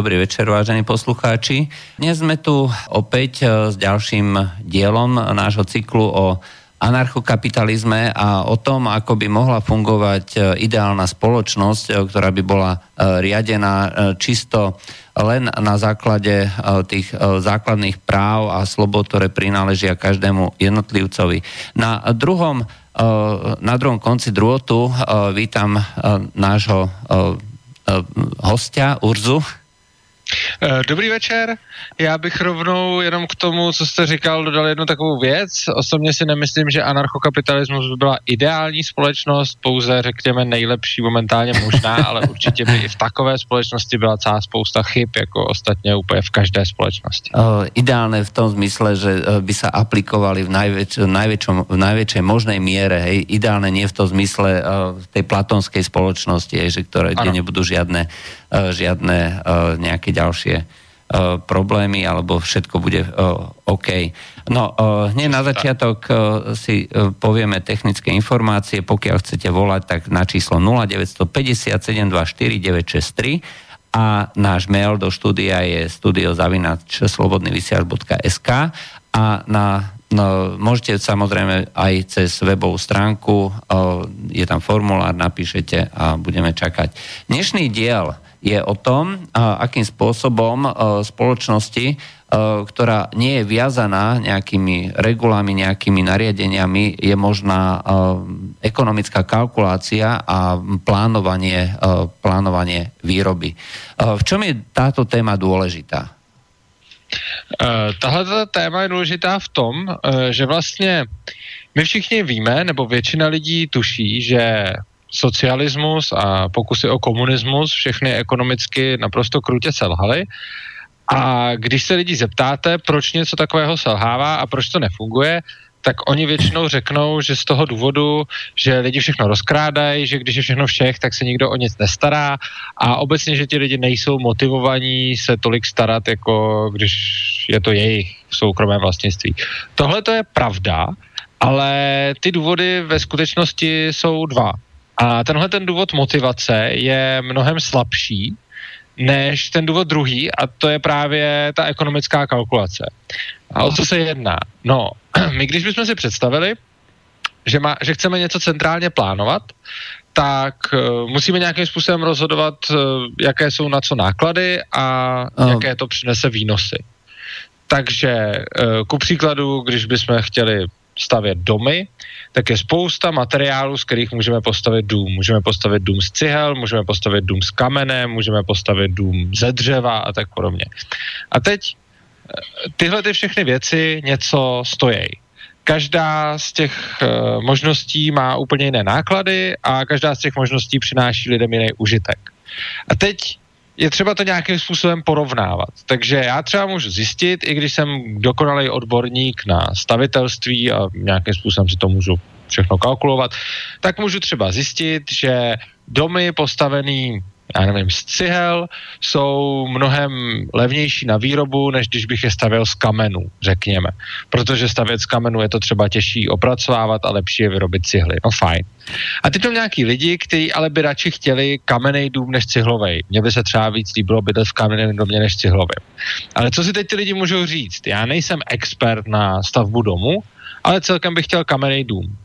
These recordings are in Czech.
dobrý večer, vážení poslucháči. Dnes sme tu opäť s ďalším dielom nášho cyklu o anarchokapitalizme a o tom, ako by mohla fungovať e, ideálna spoločnosť, e, ktorá by bola e, riadená čisto len na základe tých základných práv a slobod, ktoré prináležia každému jednotlivcovi. Na druhom, na druhom konci drôtu vítam nášho hostia Urzu. Eh, dobrý večer. Já bych rovnou jenom k tomu, co jste říkal, dodal jednu takovou věc. Osobně si nemyslím, že anarchokapitalismus by byla ideální společnost, pouze řekněme nejlepší momentálně možná, ale určitě by i v takové společnosti byla celá spousta chyb, jako ostatně úplně v každé společnosti. Uh, ideálne v tom zmysle, že eh, by se aplikovali v, najväč, najväčšom, v najväčšej možnej miere, hej, ideálne nie v tom zmysle uh, tej platonskej spoločnosti, hej, že ktoré, kde nebudú žiadne, uh, žiadne uh, nejaké ďalšie uh, problémy, alebo všetko bude uh, OK. No, uh, hneď na začiatok si povieme technické informácie. Pokiaľ chcete volať, tak na číslo 0950 724 963 a náš mail do štúdia je studiozavinač.slobodnyvysiaľ.sk a na No, môžete samozrejme aj cez webovú stránku, je tam formulár, napíšete a budeme čakať. Dnešný diel je o tom, akým spôsobom spoločnosti, ktorá nie je viazaná nejakými regulami, nejakými nariadeniami, je možná ekonomická kalkulácia a plánovanie, plánovanie výroby. V čom je táto téma dôležitá? Tahle téma je důležitá v tom, že vlastně my všichni víme, nebo většina lidí tuší, že socialismus a pokusy o komunismus všechny ekonomicky naprosto krutě selhaly. A když se lidi zeptáte, proč něco takového selhává a proč to nefunguje, tak oni většinou řeknou, že z toho důvodu, že lidi všechno rozkrádají, že když je všechno všech, tak se nikdo o nic nestará a obecně, že ti lidi nejsou motivovaní se tolik starat, jako když je to jejich soukromé vlastnictví. Tohle to je pravda, ale ty důvody ve skutečnosti jsou dva. A tenhle ten důvod motivace je mnohem slabší než ten důvod druhý a to je právě ta ekonomická kalkulace. A o co se jedná? No, my když bychom si představili, že, má, že chceme něco centrálně plánovat, tak uh, musíme nějakým způsobem rozhodovat, uh, jaké jsou na co náklady a uh. jaké to přinese výnosy. Takže uh, ku příkladu, když bychom chtěli stavět domy, tak je spousta materiálů, z kterých můžeme postavit dům. Můžeme postavit dům z cihel, můžeme postavit dům z kamene, můžeme postavit dům ze dřeva a tak podobně. A teď eh, tyhle ty všechny věci něco stojí. Každá z těch uh, možností má úplně jiné náklady a každá z těch možností přináší lidem jiný užitek. A teď je třeba to nějakým způsobem porovnávat. Takže já třeba můžu zjistit, i když jsem dokonalý odborník na stavitelství a nějakým způsobem si to můžu všechno kalkulovat, tak můžu třeba zjistit, že domy postavený já nevím, z cihel jsou mnohem levnější na výrobu, než když bych je stavěl z kamenů, řekněme. Protože stavět z kamenů je to třeba těžší opracovávat a lepší je vyrobit cihly. No fajn. A tam nějaký lidi, kteří ale by radši chtěli kamenný dům než cihlový. Mně by se třeba víc líbilo bydlet v kamenném domě než cihlovém. Ale co si teď ty lidi můžou říct? Já nejsem expert na stavbu domu, ale celkem bych chtěl kamenný dům.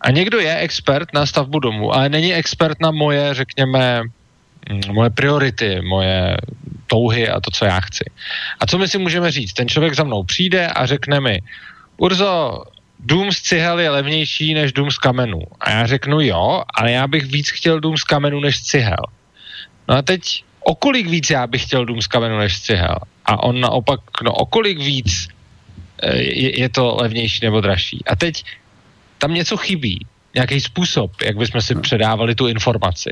A někdo je expert na stavbu domu, ale není expert na moje, řekněme, moje priority, moje touhy a to, co já chci. A co my si můžeme říct? Ten člověk za mnou přijde a řekne mi, Urzo, dům z cihel je levnější než dům z kamenů. A já řeknu jo, ale já bych víc chtěl dům z kamenů než z cihel. No a teď o kolik víc já bych chtěl dům z kamenů než z cihel? A on naopak, no o kolik víc eh, je, je to levnější nebo dražší? A teď tam něco chybí, nějaký způsob, jak bychom si předávali tu informaci.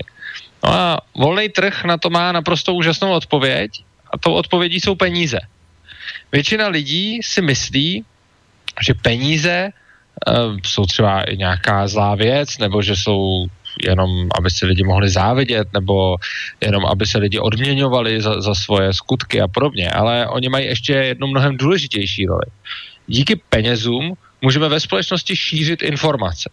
No a volný trh na to má naprosto úžasnou odpověď a tou odpovědí jsou peníze. Většina lidí si myslí, že peníze uh, jsou třeba i nějaká zlá věc, nebo že jsou jenom, aby se lidi mohli závidět, nebo jenom, aby se lidi odměňovali za, za svoje skutky a podobně. Ale oni mají ještě jednu mnohem důležitější roli. Díky penězům můžeme ve společnosti šířit informace.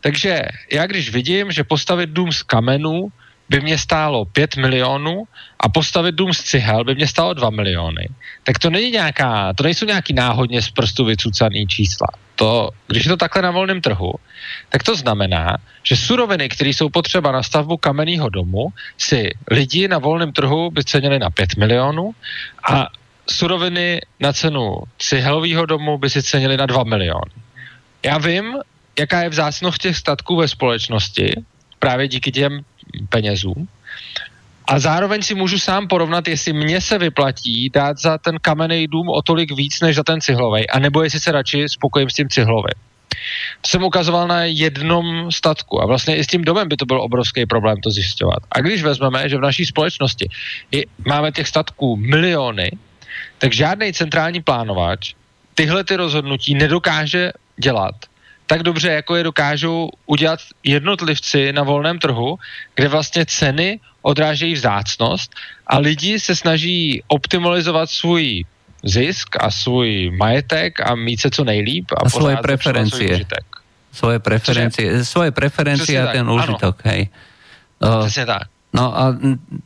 Takže já když vidím, že postavit dům z kamenů by mě stálo 5 milionů a postavit dům z cihel by mě stálo 2 miliony, tak to není nějaká, to nejsou nějaký náhodně z prstu vycucaný čísla. To, když je to takhle na volném trhu, tak to znamená, že suroviny, které jsou potřeba na stavbu kamenného domu, si lidi na volném trhu by cenili na 5 milionů a suroviny na cenu cihelového domu by si cenili na 2 miliony. Já vím, jaká je vzácnost těch statků ve společnosti, právě díky těm penězům. A zároveň si můžu sám porovnat, jestli mně se vyplatí dát za ten kamenný dům o tolik víc, než za ten cihlový, a nebo jestli se radši spokojím s tím cihlovým. To jsem ukazoval na jednom statku a vlastně i s tím domem by to byl obrovský problém to zjišťovat. A když vezmeme, že v naší společnosti je, máme těch statků miliony, tak žádný centrální plánovač tyhle ty rozhodnutí nedokáže dělat tak dobře, jako je dokážou udělat jednotlivci na volném trhu, kde vlastně ceny odrážejí vzácnost a lidi se snaží optimalizovat svůj zisk a svůj majetek a mít se co nejlíp a, a svoje preferencie. Svoje preferencie, svoje preferencie a ten užitok, hej. Přesně tak. No a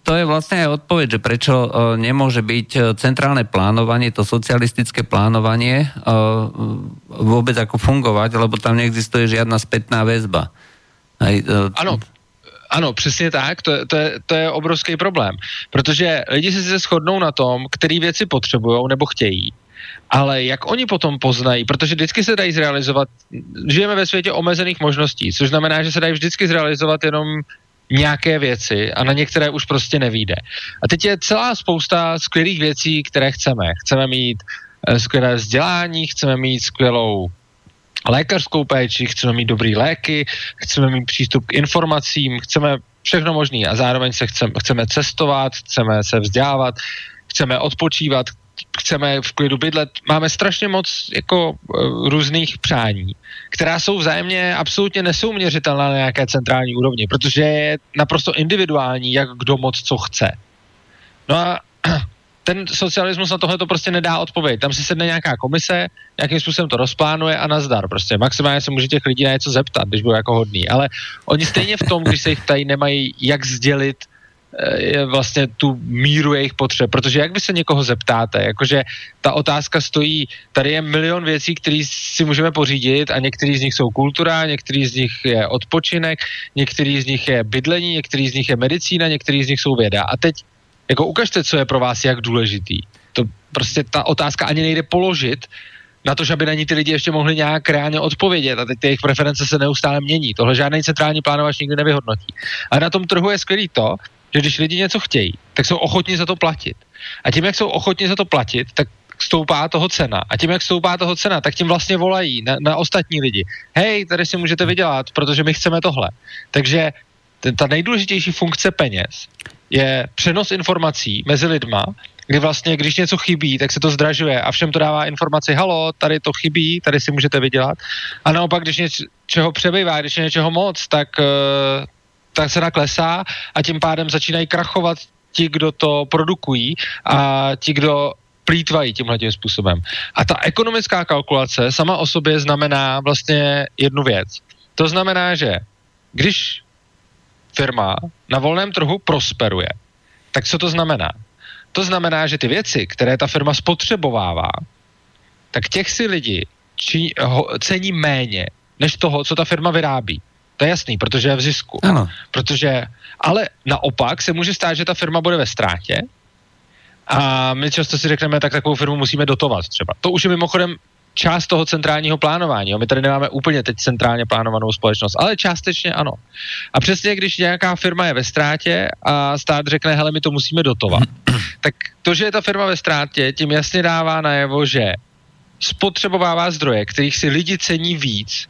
to je vlastne aj odpoveď, že prečo uh, nemôže byť e, centrálne plánovanie, to socialistické plánovanie uh, vôbec ako fungovať, lebo tam neexistuje žiadna spätná väzba. Ano, ano, přesně tak, to, to, je, to je obrovský problém, protože lidi si se shodnou na tom, který věci potřebují nebo chtějí, ale jak oni potom poznají, protože vždycky se dají zrealizovat, žijeme ve světě omezených možností, což znamená, že se dají vždycky zrealizovat jenom nějaké věci a na některé už prostě nevíde. A teď je celá spousta skvělých věcí, které chceme. Chceme mít uh, skvělé vzdělání, chceme mít skvělou lékařskou péči, chceme mít dobrý léky, chceme mít přístup k informacím, chceme všechno možné a zároveň se chceme, chceme cestovat, chceme se vzdělávat, chceme odpočívat, chceme v klidu bydlet. Máme strašně moc jako uh, různých přání, která jsou vzájemně absolutně nesouměřitelná na nějaké centrální úrovni, protože je naprosto individuální, jak kdo moc co chce. No a ten socialismus na tohle to prostě nedá odpověď. Tam si sedne nějaká komise, nějakým způsobem to rozplánuje a nazdar. Prostě maximálně se může těch lidí na něco zeptat, když budou jako hodný. Ale oni stejně v tom, když se jich ptají, nemají jak sdělit je vlastně tu míru jejich potřeb, protože jak vy se někoho zeptáte, jakože ta otázka stojí, tady je milion věcí, které si můžeme pořídit a některý z nich jsou kultura, některý z nich je odpočinek, některý z nich je bydlení, některý z nich je medicína, některý z nich jsou věda. A teď jako ukažte, co je pro vás jak důležitý. To prostě ta otázka ani nejde položit, na to, že aby na ní ty lidi ještě mohli nějak reálně odpovědět a teď ty jejich preference se neustále mění. Tohle žádný centrální plánovač nikdy nevyhodnotí. A na tom trhu je skvělý to, že když lidi něco chtějí, tak jsou ochotní za to platit. A tím, jak jsou ochotní za to platit, tak stoupá toho cena. A tím, jak stoupá toho cena, tak tím vlastně volají na, na ostatní lidi. Hej, tady si můžete vydělat, protože my chceme tohle. Takže ten, ta nejdůležitější funkce peněz je přenos informací mezi lidma, kdy vlastně, když něco chybí, tak se to zdražuje a všem to dává informaci, halo, tady to chybí, tady si můžete vydělat. A naopak, když něčeho přebývá, když je něčeho moc, tak, uh, ta cena klesá a tím pádem začínají krachovat ti, kdo to produkují a ti, kdo plítvají tímhle tím způsobem. A ta ekonomická kalkulace sama o sobě znamená vlastně jednu věc. To znamená, že když firma na volném trhu prosperuje, tak co to znamená? To znamená, že ty věci, které ta firma spotřebovává, tak těch si lidi či, ho, cení méně než toho, co ta firma vyrábí. To je jasný, protože je v zisku. Ano. Protože, ale naopak se může stát, že ta firma bude ve ztrátě a my často si řekneme, tak takovou firmu musíme dotovat třeba. To už je mimochodem část toho centrálního plánování. Jo. My tady nemáme úplně teď centrálně plánovanou společnost, ale částečně ano. A přesně když nějaká firma je ve ztrátě a stát řekne, hele, my to musíme dotovat, tak to, že je ta firma ve ztrátě, tím jasně dává najevo, že spotřebovává zdroje, kterých si lidi cení víc,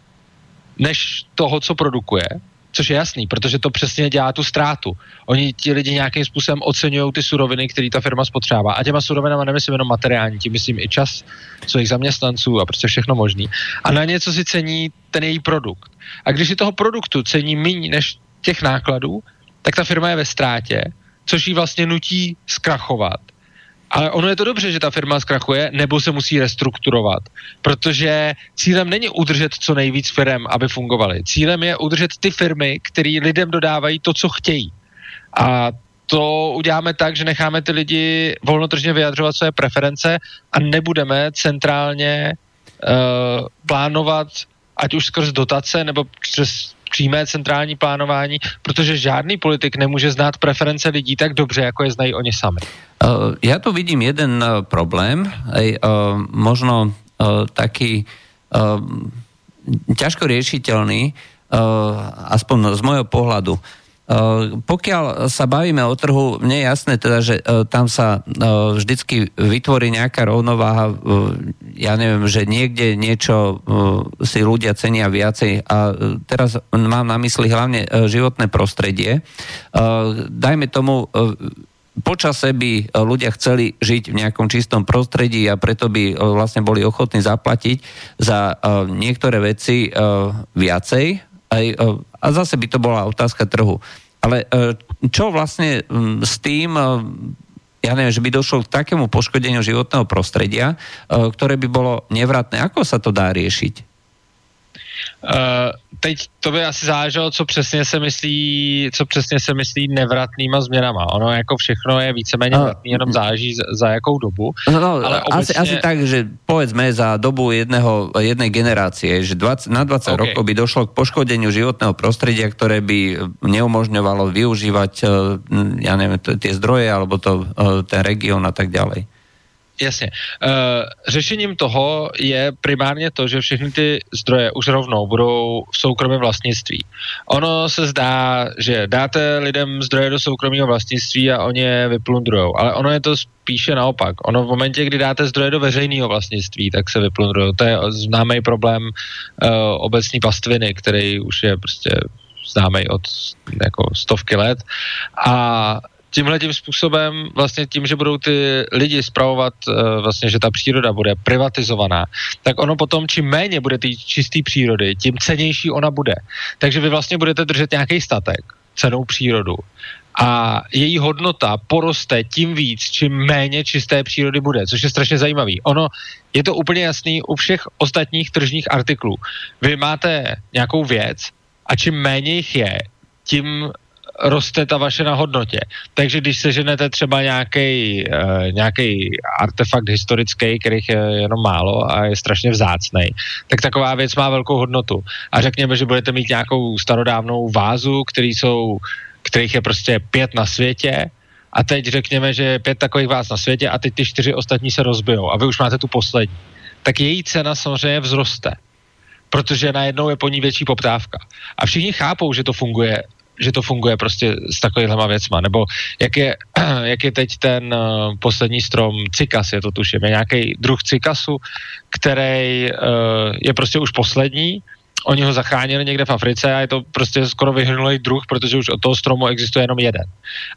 než toho, co produkuje, což je jasný, protože to přesně dělá tu ztrátu. Oni ti lidi nějakým způsobem oceňují ty suroviny, které ta firma spotřebává. A těma surovinama nemyslím jenom materiální, tím myslím i čas svých zaměstnanců a prostě všechno možný. A na něco si cení ten její produkt. A když si toho produktu cení méně než těch nákladů, tak ta firma je ve ztrátě, což ji vlastně nutí zkrachovat ale ono je to dobře, že ta firma zkrachuje, nebo se musí restrukturovat, protože cílem není udržet co nejvíc firm, aby fungovaly. Cílem je udržet ty firmy, které lidem dodávají to, co chtějí. A to uděláme tak, že necháme ty lidi volnotržně vyjadřovat své preference a nebudeme centrálně uh, plánovat, ať už skrz dotace nebo přes přímé centrální plánování, protože žádný politik nemůže znát preference lidí tak dobře, jako je znají oni sami. Uh, ja tu vidím jeden uh, problém, aj, uh, možno uh, taký uh, ťažko riešiteľný, uh, aspoň z môjho pohľadu. Uh, pokiaľ sa bavíme o trhu, mne je jasné teda, že uh, tam sa uh, vždycky vytvorí nejaká rovnováha, ja neviem, že niekde niečo si ľudia cenia viacej a teraz mám na mysli hlavne životné prostredie. Dajme tomu počase by ľudia chceli žiť v nejakom čistom prostredí a preto by vlastne boli ochotní zaplatiť za niektoré veci viacej. A zase by to bola otázka trhu. Ale čo vlastne s tým ja neviem, že by došlo k takému poškodeniu životného prostredia, ktoré by bolo nevratné. Ako sa to dá riešiť? Uh, teď to by asi záleželo, co přesně se myslí, co přesně se myslí nevratnýma změnama. Ono jako všechno je víceméně uh, vratný, jenom záleží za, za jakou dobu. No, no ale obecně... asi, asi tak, že povedzme za dobu jedného, jednej generácie, že 20, na 20 okay. rokov by došlo k poškodeniu životného prostredia, ktoré by neumožňovalo využívať, ja neviem, tie zdroje alebo to, ten región a tak ďalej. Jasně. Uh, řešením toho je primárně to, že všechny ty zdroje už rovnou budou v soukromém vlastnictví. Ono se zdá, že dáte lidem zdroje do soukromého vlastnictví a oni je vyplundrujou, ale ono je to spíše naopak. Ono v momentě, kdy dáte zdroje do veřejného vlastnictví, tak se vyplundrujou. To je známý problém uh, obecní pastviny, který už je prostě známý od jako stovky let. A tímhle tím způsobem, vlastně tím, že budou ty lidi zpravovat, uh, vlastně, že ta příroda bude privatizovaná, tak ono potom, čím méně bude ty čisté přírody, tím cenější ona bude. Takže vy vlastně budete držet nějaký statek, cenou přírodu. A její hodnota poroste tím víc, čím méně čisté přírody bude, což je strašně zajímavý. Ono je to úplně jasný u všech ostatních tržních artiklů. Vy máte nějakou věc a čím méně jich je, tím roste ta vaše na hodnotě. Takže když seženete třeba nějaký uh, artefakt historický, kterých je jenom málo a je strašně vzácný, tak taková věc má velkou hodnotu. A řekněme, že budete mít nějakou starodávnou vázu, který jsou, kterých je prostě pět na světě, a teď řekněme, že je pět takových vás na světě a teď ty čtyři ostatní se rozbijou a vy už máte tu poslední. Tak její cena samozřejmě vzroste protože najednou je po ní větší poptávka. A všichni chápou, že to funguje že to funguje prostě s takovýhlema věcma, nebo jak je, jak je teď ten uh, poslední strom, cikas je to tuším, je nějaký druh cikasu, který uh, je prostě už poslední, oni ho zachránili někde v Africe a je to prostě skoro vyhrnulý druh, protože už od toho stromu existuje jenom jeden.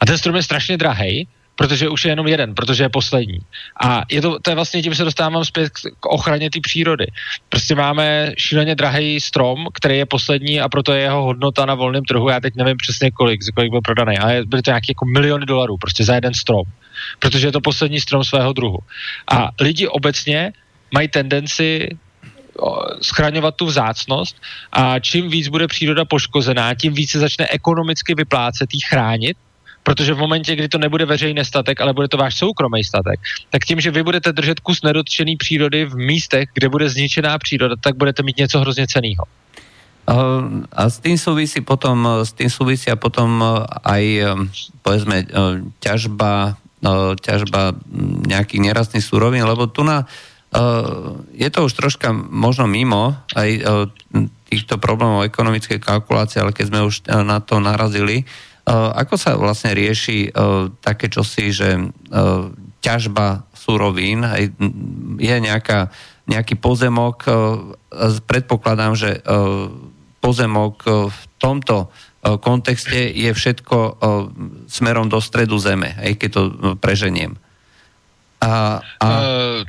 A ten strom je strašně drahý, protože už je jenom jeden, protože je poslední. A je to, to je vlastně tím, že se dostávám zpět k ochraně té přírody. Prostě máme šíleně drahý strom, který je poslední a proto je jeho hodnota na volném trhu, já teď nevím přesně kolik, za kolik byl prodaný, ale byly to nějaké jako miliony dolarů prostě za jeden strom, protože je to poslední strom svého druhu. A lidi obecně mají tendenci schraňovat tu vzácnost a čím víc bude příroda poškozená, tím více začne ekonomicky vyplácet jí chránit Protože v momentě, kdy to nebude veřejný statek, ale bude to váš soukromý statek, tak tím, že vy budete držet kus nedotčený přírody v místech, kde bude zničená příroda, tak budete mít něco hrozně ceného. A s tým súvisí potom, s tým súvisia potom aj, povedzme, ťažba, ťažba nejakých nerastných súrovín, lebo tu na, je to už troška možno mimo aj týchto problémov ekonomickej kalkulácie, ale keď sme už na to narazili, ako sa vlastne rieši uh, také čosi, že uh, ťažba surovín je nejaká, nejaký pozemok, predpokladám, že pozemok v tomto kontexte je všetko smerom do stredu zeme, aj keď to preženiem. A, a... Uh,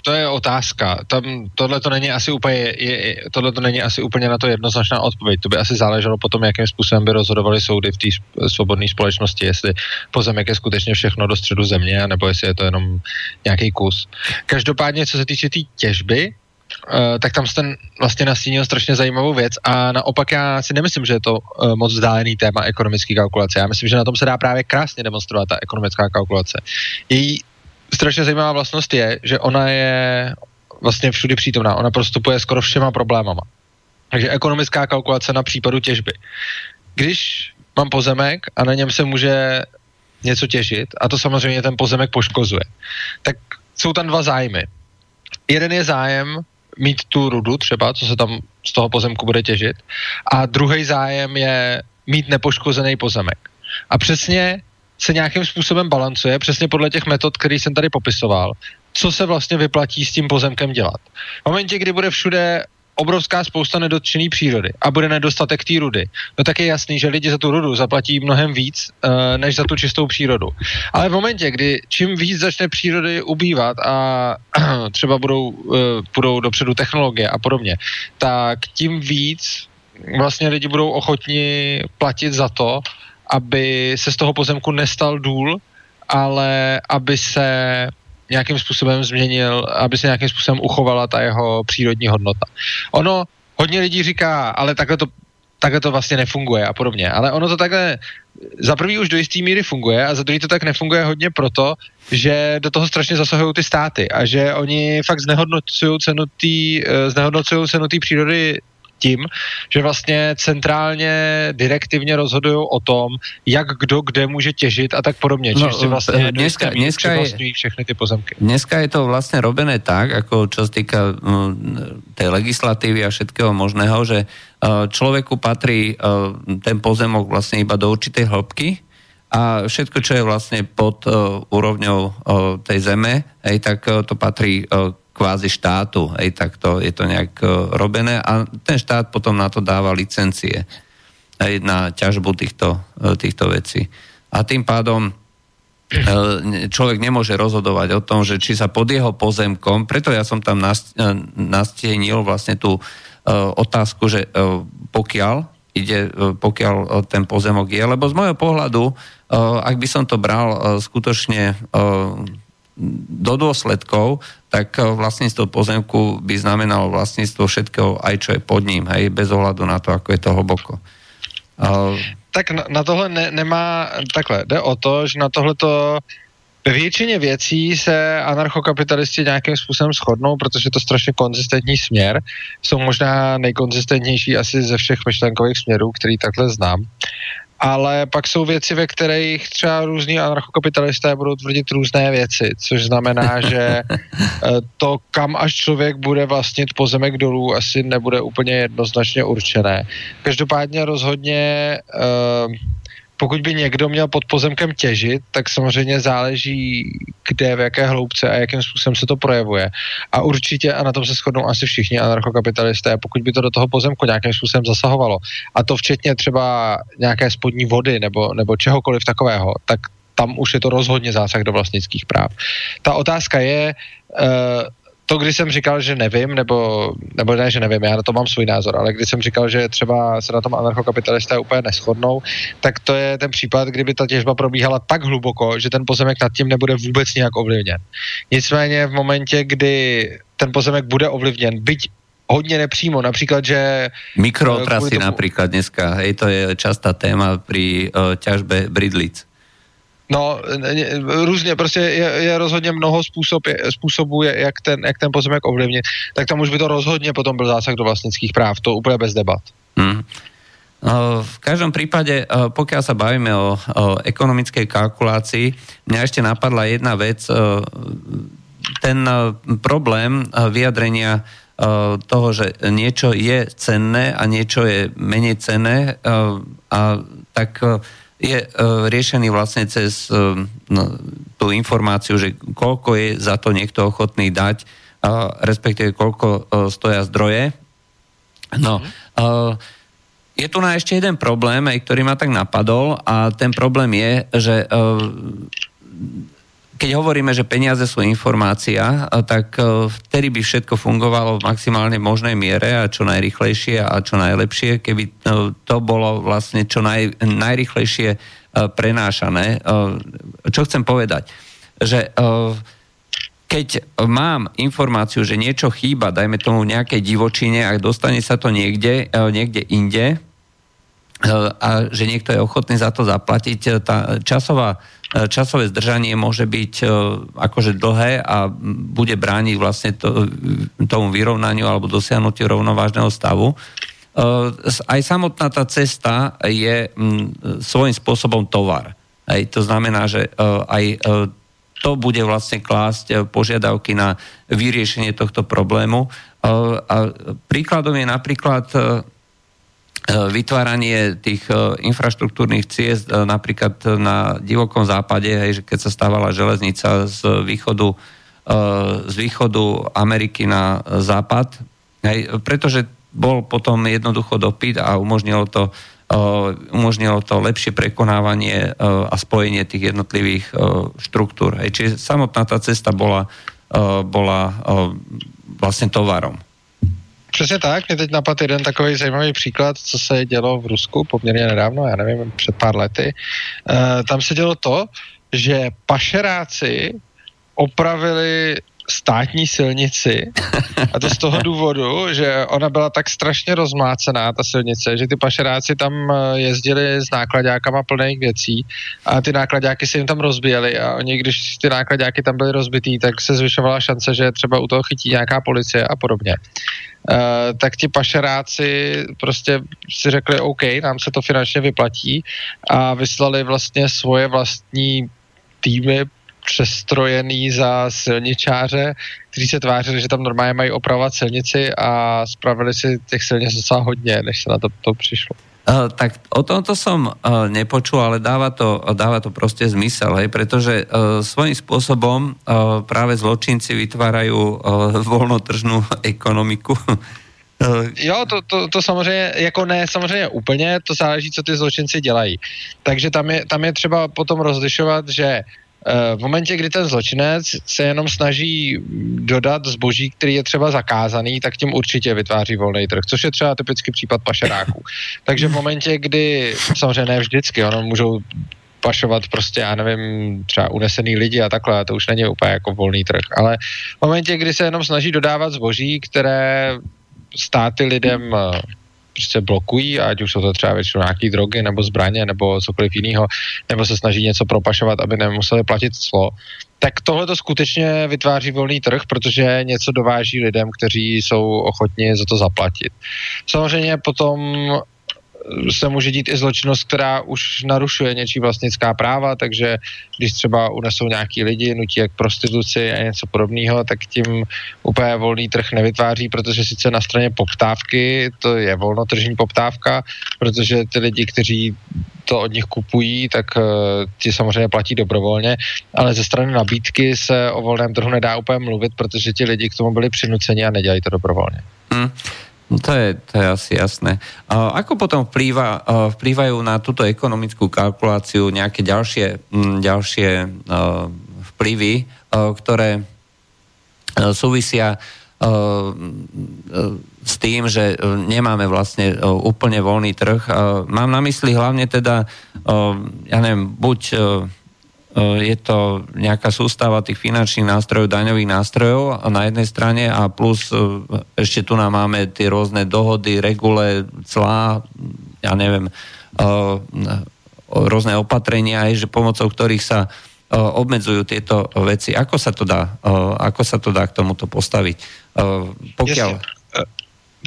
to je otázka. Tam tohle to není asi úplně, je, tohle to není asi úplně na to jednoznačná odpověď. To by asi záleželo potom, jakým způsobem by rozhodovali soudy v té svobodné společnosti, jestli pozemek je skutečně všechno do středu země, nebo jestli je to jenom nějaký kus. Každopádně, co se týče té tý těžby, tak tam ten vlastně nastínil strašně zajímavou věc a naopak já si nemyslím, že je to uh, moc vzdálený téma ekonomické kalkulace. Já myslím, že na tom se dá právě krásně demonstrovat ta ekonomická kalkulace. Její strašně zajímavá vlastnost je, že ona je vlastně všudy přítomná. Ona prostupuje skoro všema problémama. Takže ekonomická kalkulace na případu těžby. Když mám pozemek a na něm se může něco těžit a to samozřejmě ten pozemek poškozuje, tak jsou tam dva zájmy. Jeden je zájem mít tu rudu třeba, co se tam z toho pozemku bude těžit a druhý zájem je mít nepoškozený pozemek. A přesně se nějakým způsobem balancuje, přesně podle těch metod, který jsem tady popisoval, co se vlastně vyplatí s tím pozemkem dělat. V momentě, kdy bude všude obrovská spousta nedotčený přírody a bude nedostatek té rudy, no tak je jasný, že lidi za tu rudu zaplatí mnohem víc, uh, než za tu čistou přírodu. Ale v momentě, kdy čím víc začne přírody ubývat a třeba budou, uh, budou dopředu technologie a podobně, tak tím víc vlastně lidi budou ochotni platit za to, aby se z toho pozemku nestal důl, ale aby se nějakým způsobem změnil, aby se nějakým způsobem uchovala ta jeho přírodní hodnota. Ono, hodně lidí říká, ale takhle to, takhle to vlastně nefunguje a podobně. Ale ono to takhle za prvý už do jisté míry funguje a za druhý to tak nefunguje hodně proto, že do toho strašně zasahují ty státy a že oni fakt znehodnocují cenu té eh, přírody tím, že vlastně centrálně direktivně rozhodují o tom, jak kdo kde může těžit a tak podobně. No, Čiže vlastně eh, dneska, dneska je, všechny ty pozemky. Dneska je to vlastně robené tak, jako čo se týka uh, tej legislatívy a všetkého možného, že človeku patrí uh, ten pozemok vlastně iba do určitej hĺbky, a všetko, čo je vlastne pod uh, úrovňou uh, tej zeme, hej, tak uh, to patrí uh, kvázi štátu, hej, tak to, je to nejak uh, robené a ten štát potom na to dáva licencie hej, na ťažbu týchto, uh, týchto vecí. A tým pádom uh, človek nemôže rozhodovať o tom, že či sa pod jeho pozemkom, preto ja som tam nastienil vlastne tú otázku, že pokiaľ ide, pokiaľ ten pozemok je, lebo z môjho pohľadu, ak by som to bral skutočne do dôsledkov, tak eh, vlastníctvo pozemku by znamenalo vlastníctvo všetkého, aj čo je pod ním, hej, bez ohľadu na to, ako je to hlboko. Uh, tak na, na tohle ne, nemá, takhle, jde o to, že na tohle to ve většině věcí se anarchokapitalisti nějakým způsobem shodnou, protože je to strašně konzistentní směr. Jsou možná nejkonzistentnější asi ze všech myšlenkových směrů, který takhle znám ale pak jsou věci, ve kterých třeba různí anarchokapitalisté budou tvrdit různé věci, což znamená, že eh, to, kam až člověk bude vlastnit pozemek dolů, asi nebude úplně jednoznačně určené. Každopádně rozhodně uh, pokud by někdo měl pod pozemkem těžit, tak samozřejmě záleží, kde, v jaké hloubce a jakým způsobem se to projevuje. A určitě, a na tom se shodnou asi všichni anarchokapitalisté, pokud by to do toho pozemku nějakým způsobem zasahovalo, a to včetně třeba nějaké spodní vody nebo, nebo čehokoliv takového, tak tam už je to rozhodně zásah do vlastnických práv. Ta otázka je, uh, to, když jsem říkal, že nevím, nebo, nebo ne, že nevím, já na to mám svůj názor, ale když jsem říkal, že třeba se na tom anarchokapitalisté úplně neschodnou, tak to je ten případ, kdyby ta těžba probíhala tak hluboko, že ten pozemek nad tím nebude vůbec nějak ovlivněn. Nicméně v momentě, kdy ten pozemek bude ovlivněn, byť hodně nepřímo, například, že... Mikrotrasy tomu... například dneska, hej, to je častá téma při uh, ťažbe bridlic. No, různě, prostě je, je rozhodně mnoho způsob, je, způsobů, jak ten, jak ten pozemek ovlivnit, tak tam už by to rozhodně potom byl zásah do vlastnických práv, to úplně bez debat. Hmm. V každom prípade, pokiaľ sa bavíme o, o ekonomickej kalkulácii, mňa ešte napadla jedna vec, ten problém vyjadrenia toho, že niečo je cenné a niečo je menej cenné, a tak je uh, riešený vlastne cez uh, no, tú informáciu, že koľko je za to niekto ochotný dať, uh, respektíve koľko uh, stoja zdroje. No, uh, je tu na ešte jeden problém, aj ktorý ma tak napadol a ten problém je, že uh, keď hovoríme, že peniaze sú informácia, tak e, vtedy by všetko fungovalo v maximálne možnej miere a čo najrychlejšie a čo najlepšie, keby e, to bolo vlastne čo naj, najrychlejšie prenášané. Čo chcem povedať? Že keď mám informáciu, že niečo chýba, dajme tomu nejakej divočine, ak dostane sa to niekde, niekde inde, a že niekto je ochotný za to zaplatiť, tá časová E, časové zdržanie môže byť akože dlhé a bude brániť vlastne to, tomu vyrovnaniu alebo dosiahnutiu rovnovážneho stavu. Aj samotná tá cesta je svojím spôsobom tovar. Hej, to znamená, že aj to bude vlastne klásť požiadavky na vyriešenie tohto problému. A príkladom je napríklad vytváranie tých e, infraštruktúrnych ciest e, napríklad na divokom západe, hej, že keď sa stávala železnica z východu, z východu Ameriky na západ, hej, pretože bol potom jednoducho dopyt a umožnilo to, umožnilo to lepšie prekonávanie a spojenie tých jednotlivých štruktúr. Hej. Čiže samotná tá cesta bola, bola vlastne tovarom. Přesně tak, mě teď napadl jeden takový zajímavý příklad, co se dělo v Rusku poměrně nedávno, já nevím, před pár lety. E, tam se dělo to, že pašeráci opravili státní silnici a to z toho důvodu, že ona byla tak strašně rozmácená, ta silnice, že ty pašeráci tam eh, jezdili s nákladákama plných věcí a ty nákladáky se jim tam rozbíjely a oni, když ty nákladáky tam byly rozbitý, tak se zvyšovala šance, že třeba u toho chytí nějaká policie a podobně. Uh, tak ti pašeráci prostě si řekli, OK, nám se to finančně vyplatí a vyslali vlastně svoje vlastní týmy přestrojený za silničáře, kteří se tvářili, že tam normálně mají opravovat silnici a spravili si těch silnic docela hodně, než se na to, to přišlo. Uh, tak o tomto som uh, nepočul, ale dáva to, dáva to proste zmysel, hej, pretože uh, svojím spôsobom uh, práve zločinci vytvárajú uh, voľnotržnú ekonomiku. Jo, to, to, to samozřejmě, jako ne samozřejmě úplně, to záleží, co ty zločinci dělají. Takže tam je, tam je třeba potom rozlišovat, že v momentě, kdy ten zločinec se jenom snaží dodat zboží, který je třeba zakázaný, tak tím určitě vytváří volný trh, což je třeba typický případ pašeráků. Takže v momentě, kdy, samozřejmě ne vždycky, ono můžou pašovat prostě, já nevím, třeba unesený lidi a takhle, to už není úplně jako volný trh, ale v momentě, kdy se jenom snaží dodávat zboží, které státy lidem eh, prostě blokují, ať už jsou to třeba většinou nějaké drogy nebo zbraně nebo cokoliv jiného, nebo se snaží něco propašovat, aby nemuseli platit clo, tak tohle to skutečně vytváří volný trh, protože něco dováží lidem, kteří jsou ochotni za to zaplatit. Samozřejmě potom se může dít i zločinnost, která už narušuje něčí vlastnická práva, takže když třeba unesou nějaký lidi, nutí jak prostituci a něco podobného, tak tím úplně volný trh nevytváří, protože sice na straně poptávky to je volnotržní poptávka, protože ty lidi, kteří to od nich kupují, tak uh, ti samozřejmě platí dobrovolně, ale ze strany nabídky se o volném trhu nedá úplně mluvit, protože ti lidi k tomu byli přinuceni a nedělají to dobrovolně. Hmm. No to je, to je asi jasné. A ako potom vplýva, vplývajú na túto ekonomickú kalkuláciu nejaké ďalšie, ďalšie vplyvy, ktoré súvisia s tým, že nemáme vlastne úplne voľný trh. Mám na mysli hlavne teda, ja neviem, buď je to nejaká sústava tých finančných nástrojov, daňových nástrojov na jednej strane a plus ešte tu nám máme tie rôzne dohody, regule, clá, ja neviem, rôzne opatrenia, že pomocou ktorých sa obmedzujú tieto veci. Ako sa to dá, ako sa to dá k tomuto postaviť? Pokiaľ... Jasne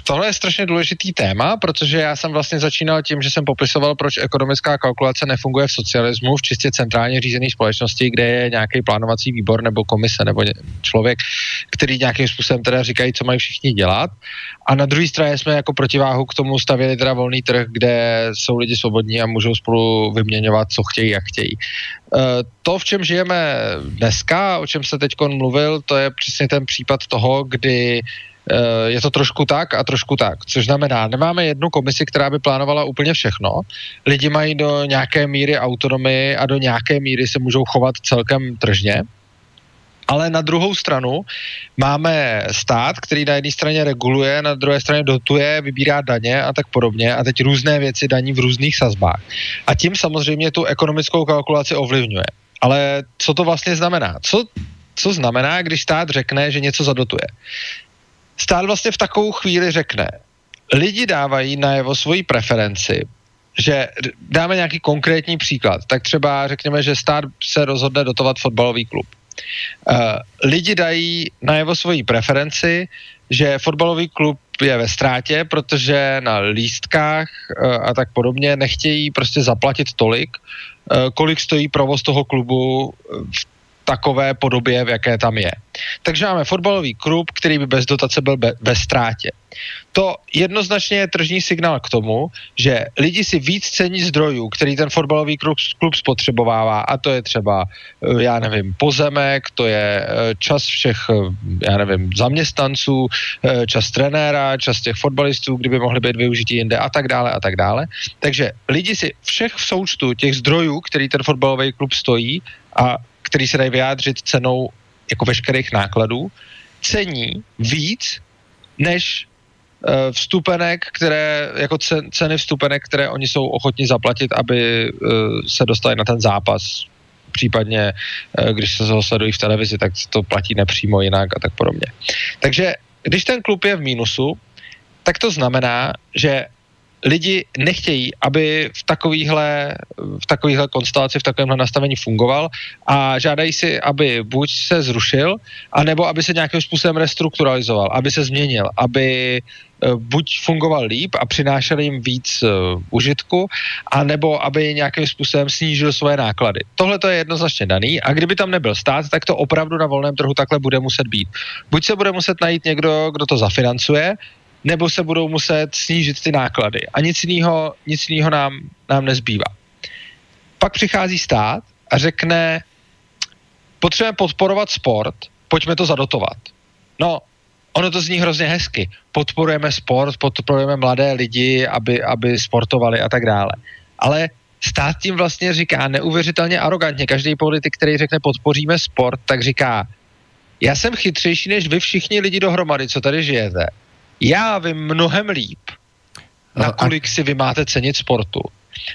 tohle je strašně důležitý téma, protože já jsem vlastně začínal tím, že jsem popisoval, proč ekonomická kalkulace nefunguje v socialismu, v čistě centrálně řízené společnosti, kde je nějaký plánovací výbor nebo komise nebo člověk, který nějakým způsobem teda říkají, co mají všichni dělat. A na druhé straně jsme jako protiváhu k tomu stavěli teda volný trh, kde jsou lidi svobodní a můžou spolu vyměňovat, co chtějí, jak chtějí. Eh, to, v čem žijeme dneska, o čem se teď mluvil, to je přesně ten případ toho, kdy je to trošku tak a trošku tak. Což znamená, nemáme jednu komisi, která by plánovala úplně všechno. Lidi mají do nějaké míry autonomii a do nějaké míry se můžou chovat celkem tržně. Ale na druhou stranu máme stát, který na jedné straně reguluje, na druhé straně dotuje, vybírá daně a tak podobně a teď různé věci daní v různých sazbách. A tím samozřejmě tu ekonomickou kalkulaci ovlivňuje. Ale co to vlastně znamená? Co co znamená, když stát řekne, že něco zadotuje. Stát vlastně v takovou chvíli řekne, lidi dávají najevo svoji preferenci, že dáme nějaký konkrétní příklad, tak třeba řekněme, že stát se rozhodne dotovat fotbalový klub. Uh, lidi dají najevo svoji preferenci, že fotbalový klub je ve ztrátě, protože na lístkách uh, a tak podobně nechtějí prostě zaplatit tolik, uh, kolik stojí provoz toho klubu v takové podobě, v jaké tam je. Takže máme fotbalový klub, který by bez dotace byl ve ztrátě. To jednoznačně je tržní signál k tomu, že lidi si víc cení zdrojů, který ten fotbalový klub, klub spotřebovává a to je třeba, eh, já nevím, pozemek, to je eh, čas všech, eh, já nevím, zaměstnanců, čas trenéra, čas těch fotbalistů, kdyby mohly být využití jinde a tak dále a tak dále. Takže lidi si všech v součtu těch zdrojů, který ten fotbalový klub stojí a který se dají vyjádřit cenou jako veškerých nákladů, cení víc než uh, vstupenek, které, jako ceny vstupenek, které oni jsou ochotní zaplatit, aby uh, se dostali na ten zápas. Případně, uh, když se ho sledují v televizi, tak to platí nepřímo jinak a tak podobně. Takže když ten klub je v mínusu, tak to znamená, že lidi nechtějí, aby v takovýhle, v takovýhle konstelaci, v takovémhle nastavení fungoval a žádají si, aby buď se zrušil, anebo aby se nějakým způsobem restrukturalizoval, aby se změnil, aby eh, buď fungoval líp a přinášel jim víc uh, užitku, anebo aby nějakým způsobem snížil svoje náklady. Tohle to je jednoznačně daný a kdyby tam nebyl stát, tak to opravdu na volném trhu takhle bude muset být. Buď se bude muset najít někdo, kdo to zafinancuje, nebo se budou muset snížit ty náklady. A nic jiného, nic jiného nám, nám nezbývá. Pak přichází stát a řekne, potřebujeme podporovat sport, pojďme to zadotovat. No, ono to zní hrozně hezky. Podporujeme sport, podporujeme mladé lidi, aby, aby sportovali a tak dále. Ale stát tím vlastně říká neuvěřitelně arrogantně. Každý politik, který řekne podpoříme sport, tak říká, já jsem chytřejší než vy všichni lidi dohromady, co tady žijete já vím mnohem líp, na kolik si vy máte cenit sportu.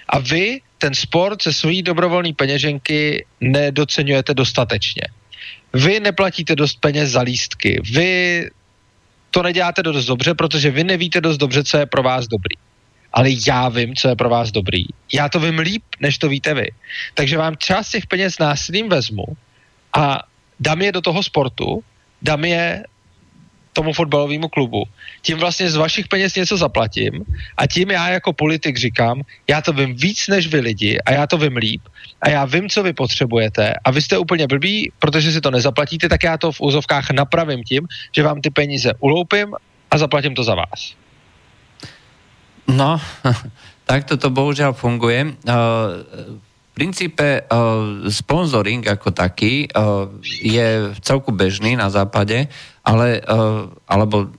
A vy ten sport se svojí dobrovolné peněženky nedocenujete dostatečně. Vy neplatíte dost peněz za lístky. Vy to neděláte dost dobře, protože vy nevíte dost dobře, co je pro vás dobrý. Ale já vím, co je pro vás dobrý. Já to vím líp, než to víte vy. Takže vám část těch peněz násilím vezmu a dám je do toho sportu, dám je tomu fotbalovému klubu. Tím vlastně z vašich peněz něco zaplatím a tím já jako politik říkám, já to vím víc než vy lidi a já to vím líp a já vím, co vy potřebujete a vy jste úplně blbí, protože si to nezaplatíte, tak já to v úzovkách napravím tím, že vám ty peníze uloupím a zaplatím to za vás. No, tak to to bohužiaľ funguje. Uh, princípe uh, sponsoring ako taký uh, je v celku bežný na západe, ale, uh, alebo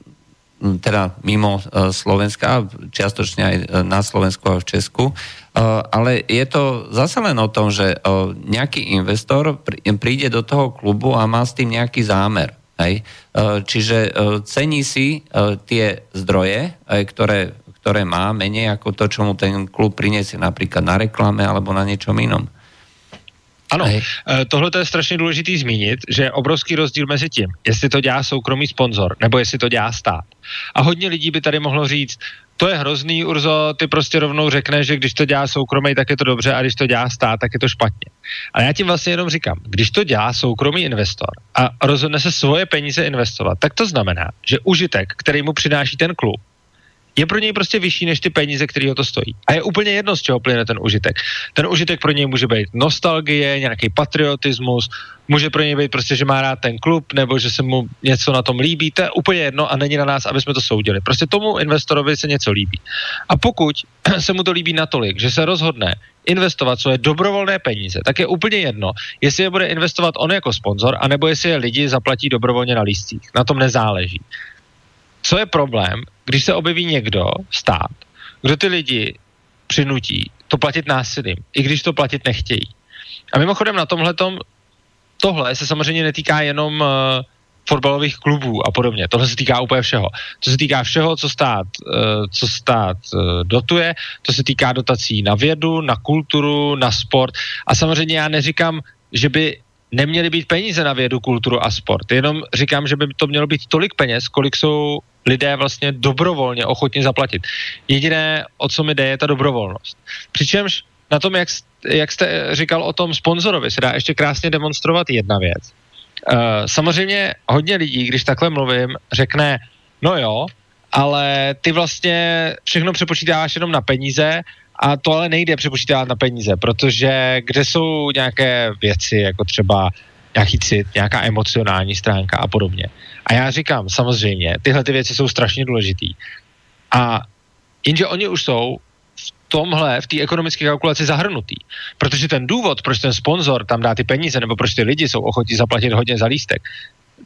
teda mimo uh, Slovenska, čiastočne aj na Slovensku a v Česku, ale je to zase len o tom, že nejaký investor príde do toho klubu a má s tým nejaký zámer. Hej? Čiže cení si tie zdroje, ktoré ktoré má, menej ako to, čo mu ten klub priniesie napríklad na reklame alebo na niečom inom. Ano, Hej. Eh, tohle je strašně důležitý zmínit, že je obrovský rozdíl mezi tím, jestli to dělá soukromý sponzor, nebo jestli to dělá stát. A hodně lidí by tady mohlo říct, to je hrozný, Urzo, ty prostě rovnou řekne, že když to dělá soukromý, tak je to dobře, a když to dělá stát, tak je to špatně. Ale já tím vlastně jenom říkám, když to dělá soukromý investor a rozhodne se svoje peníze investovat, tak to znamená, že užitek, který mu přináší ten klub, je pro něj prostě vyšší než ty peníze, které ho to stojí. A je úplně jedno, z čeho plyne ten užitek. Ten užitek pro něj může být nostalgie, nějaký patriotismus, může pro něj být prostě, že má rád ten klub, nebo že se mu něco na tom líbí, to je úplně jedno a není na nás, aby jsme to soudili. Prostě tomu investorovi se něco líbí. A pokud se mu to líbí natolik, že se rozhodne investovat svoje dobrovolné peníze, tak je úplně jedno, jestli je bude investovat on jako sponzor, anebo jestli je lidi zaplatí dobrovolně na listích. Na tom nezáleží. Co je problém, když se objeví někdo, stát, kdo ty lidi přinutí to platit násilím, i když to platit nechtějí. A mimochodem na tomhle tohle se samozřejmě netýká jenom uh, fotbalových klubů a podobně. Tohle se týká úplně všeho. To se týká všeho, co stát, uh, co stát uh, dotuje, to se týká dotací na vědu, na kulturu, na sport. A samozřejmě já neříkám, že by neměly být peníze na vědu, kulturu a sport. Jenom říkám, že by to mělo být tolik peněz, kolik jsou lidé vlastně dobrovolně ochotni zaplatit. Jediné, o co mi jde, je ta dobrovolnost. Přičemž na tom, jak, jak jste říkal o tom sponzorovi, se dá ještě krásně demonstrovat jedna věc. Uh, samozřejmě hodně lidí, když takhle mluvím, řekne, no jo, ale ty vlastně všechno přepočítáváš jenom na peníze a to ale nejde přepočítávat na peníze, protože kde jsou nějaké věci, jako třeba nějaký cit, nějaká emocionální stránka a podobně. A já říkám, samozřejmě, tyhle ty věci jsou strašně důležitý. A jenže oni už jsou v tomhle, v té ekonomické kalkulaci zahrnutý. Protože ten důvod, proč ten sponzor tam dá ty peníze, nebo proč ty lidi jsou ochotní zaplatit hodně za lístek,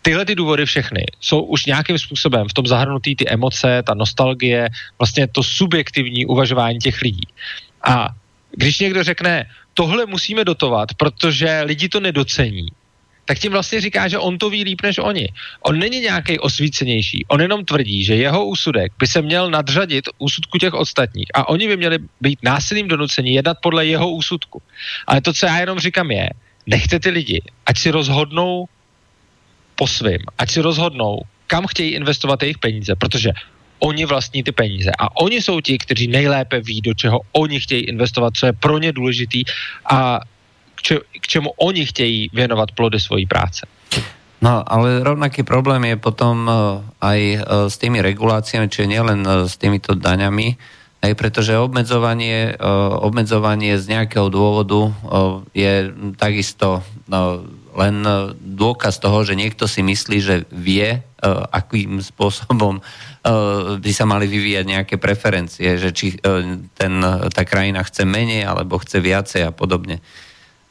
tyhle ty důvody všechny jsou už nějakým způsobem v tom zahrnutý ty emoce, ta nostalgie, vlastně to subjektivní uvažování těch lidí. A když někdo řekne, tohle musíme dotovat, protože lidi to nedocení, tak tím vlastně říká, že on to ví líp než oni. On není nějaký osvícenější, on jenom tvrdí, že jeho úsudek by se měl nadřadit úsudku těch ostatních a oni by měli být násilným donucení jednat podle jeho úsudku. Ale to, co já jenom říkám, je, nechte ty lidi, ať si rozhodnou po svým, ať si rozhodnou, kam chtějí investovat jejich peníze, protože oni vlastní ty peníze a oni jsou ti, kteří nejlépe ví, do čeho oni chtějí investovat, co je pro ně důležitý a k, če- k čemu oni chtějí věnovat plody svojí práce. No, ale rovnaký problém je potom uh, aj uh, s tými reguláciami, čiže nielen uh, s týmito daňami, aj pretože obmedzovanie, obmedzovanie z nejakého dôvodu je takisto len dôkaz toho, že niekto si myslí, že vie, akým spôsobom by sa mali vyvíjať nejaké preferencie, že či ten, tá krajina chce menej alebo chce viacej a podobne.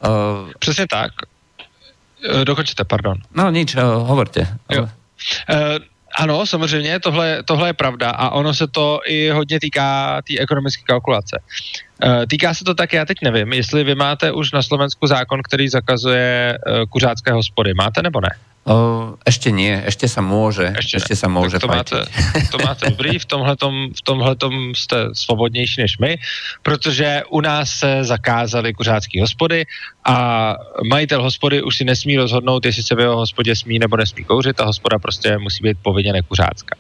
Uh, Přesně tak. Dokončete, pardon. No nič, uh, hovorte. Jo. Uh, ano, samozřejmě, tohle, tohle je pravda a ono se to i hodně týká té tý ekonomické kalkulace. Uh, týká se to tak, já teď nevím, jestli vy máte už na Slovensku zákon, který zakazuje uh, kuřácké hospody. Máte nebo ne? O, ešte nie, ešte sa môže. Ešte, ešte sa môže to máte, to máte dobrý, v tomhletom, v tomhletom jste svobodnější než my, protože u nás se zakázaly kuřácké hospody a majitel hospody už si nesmí rozhodnout, jestli se v jeho hospodě smí nebo nesmí kouřit, ta hospoda prostě musí být povinně nekuřácká.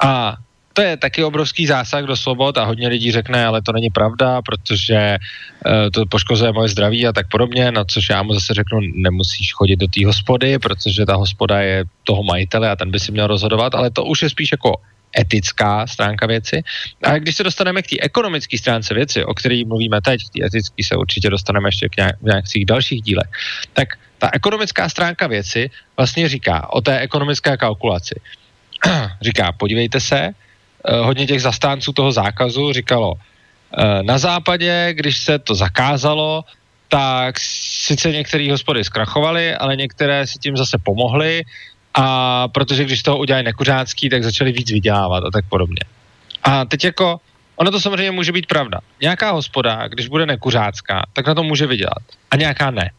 A to je taky obrovský zásah do svobod a hodně lidí řekne, ale to není pravda, protože uh, to poškozuje moje zdraví a tak podobně, na což já mu zase řeknu, nemusíš chodit do té hospody, protože ta hospoda je toho majitele a ten by si měl rozhodovat, ale to už je spíš jako etická stránka věci. A když se dostaneme k té ekonomické stránce věci, o které mluvíme teď, k té etické se určitě dostaneme ještě k nějak, nějakých dalších dílech, tak ta ekonomická stránka věci vlastně říká o té ekonomické kalkulaci. říká, podívejte se, Eh, hodně těch zastánců toho zákazu říkalo, eh, na západě, když se to zakázalo, tak sice některé hospody zkrachovaly, ale některé si tím zase pomohly a protože když toho udělali nekuřácký, tak začali víc vydělávat a tak podobně. A teď jako, ono to samozřejmě může být pravda. Nějaká hospoda, když bude nekuřácká, tak na to může vydělat. A nějaká ne.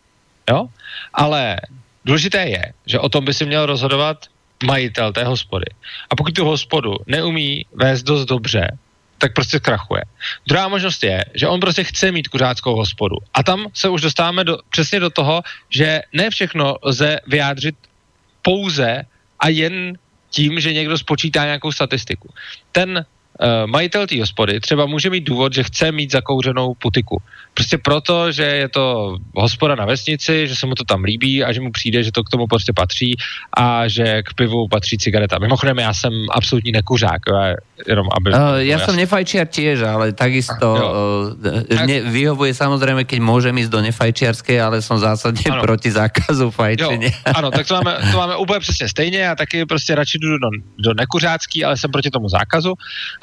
Jo? Ale důležité je, že o tom by si měl rozhodovat majitel té hospody. A pokud tu hospodu neumí vést dost dobře, tak prostě krachuje. Druhá možnost je, že on prostě chce mít kuřáckou hospodu. A tam se už dostáváme do, přesně do toho, že ne všechno lze vyjádřit pouze a jen tím, že někdo spočítá nějakou statistiku. Ten majitel té hospody třeba může mít důvod, že chce mít zakouřenou putiku. Prostě proto, že je to hospoda na vesnici, že se mu to tam líbí a že mu přijde, že to k tomu prostě patří a že k pivu patří cigareta. Mimochodem, já jsem absolutní nekuřák, jenom aby... Uh, ja som nefajčiar tiež, ale takisto uh, ne, vyhovuje samozrejme, keď môžem ísť do nefajčiarskej, ale som zásadne ano. proti zákazu fajčenia. Jo, ano, tak to máme, to máme úplně přesně stejně, a taky prostě radši jdu do, do nekuřácký, ale jsem proti tomu zákazu.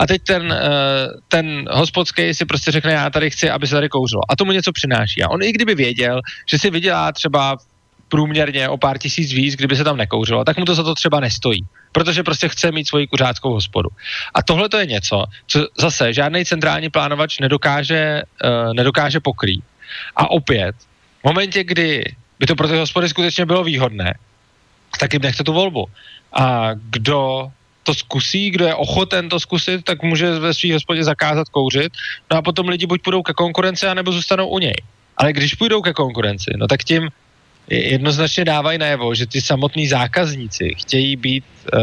A teď ten, uh, ten hospodský si prostě řekne, já tady chci, aby se tady kouřilo. A tomu něco přináší. A on i kdyby věděl, že si vydělá třeba průměrně o pár tisíc víc, kdyby se tam nekouřilo, tak mu to za to třeba nestojí. Protože prostě chce mít svoji kuřáckou hospodu. A tohle to je něco, co zase žádný centrální plánovač nedokáže, uh, nedokáže pokrýt. A opět, v momentě, kdy by to pro ty hospody skutečně bylo výhodné, tak jim nechte tu volbu. A kdo to zkusí, kdo je ochoten to zkusit, tak může ve svých hospodě zakázat kouřit. No a potom lidi buď půjdou ke konkurenci, anebo zůstanou u něj. Ale když půjdou ke konkurenci, no tak tím jednoznačně dávají najevo, že ty samotní zákazníci chtějí být, uh,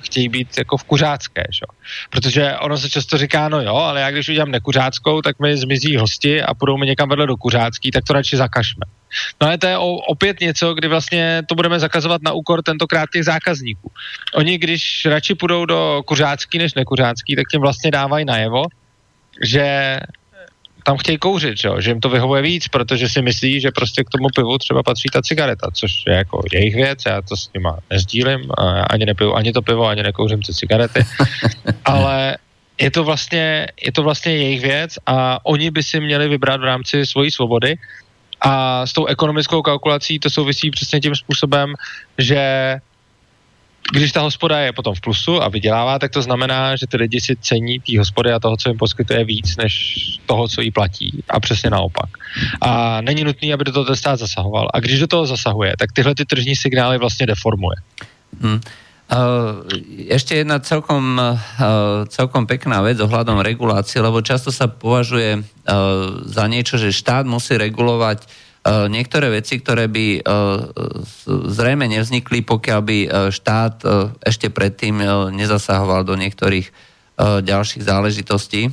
chtějí být jako v kuřácké, že? protože ono se často říká, no jo, ale já když udělám nekuřáckou, tak mi zmizí hosti a půjdou mi někam vedle do kuřácký, tak to radši zakažme. No ale to je opět něco, kdy vlastně to budeme zakazovat na úkor tentokrát těch zákazníků. Oni, když radši půjdou do kuřácký než nekuřácký, tak tím vlastně dávají najevo, že tam chtějí kouřit, že, že jim to vyhovuje víc, protože si myslí, že prostě k tomu pivu třeba patří ta cigareta, což je jako jejich věc, já to s nima nezdílím, ani nepiju ani to pivo, ani nekouřím ty cigarety, ale je to, vlastně, je to vlastně jejich věc a oni by si měli vybrat v rámci svojí svobody. A s tou ekonomickou kalkulací to souvisí přesně tím způsobem, že když ta hospoda je potom v plusu a vydělává, tak to znamená, že ty lidi si cení té hospody a toho, co jim poskytuje víc, než toho, co jí platí. A přesně naopak. A není nutný, aby do toho ten stát zasahoval. A když do toho zasahuje, tak tyhle ty tržní signály vlastně deformuje. Hmm. Uh, ešte jedna celkom, uh, celkom pekná vec ohľadom regulácie, lebo často sa považuje uh, za niečo, že štát musí regulovať E, niektoré veci, ktoré by e, zrejme nevznikli, pokiaľ by e, štát ešte predtým nezasahoval do niektorých ďalších záležitostí.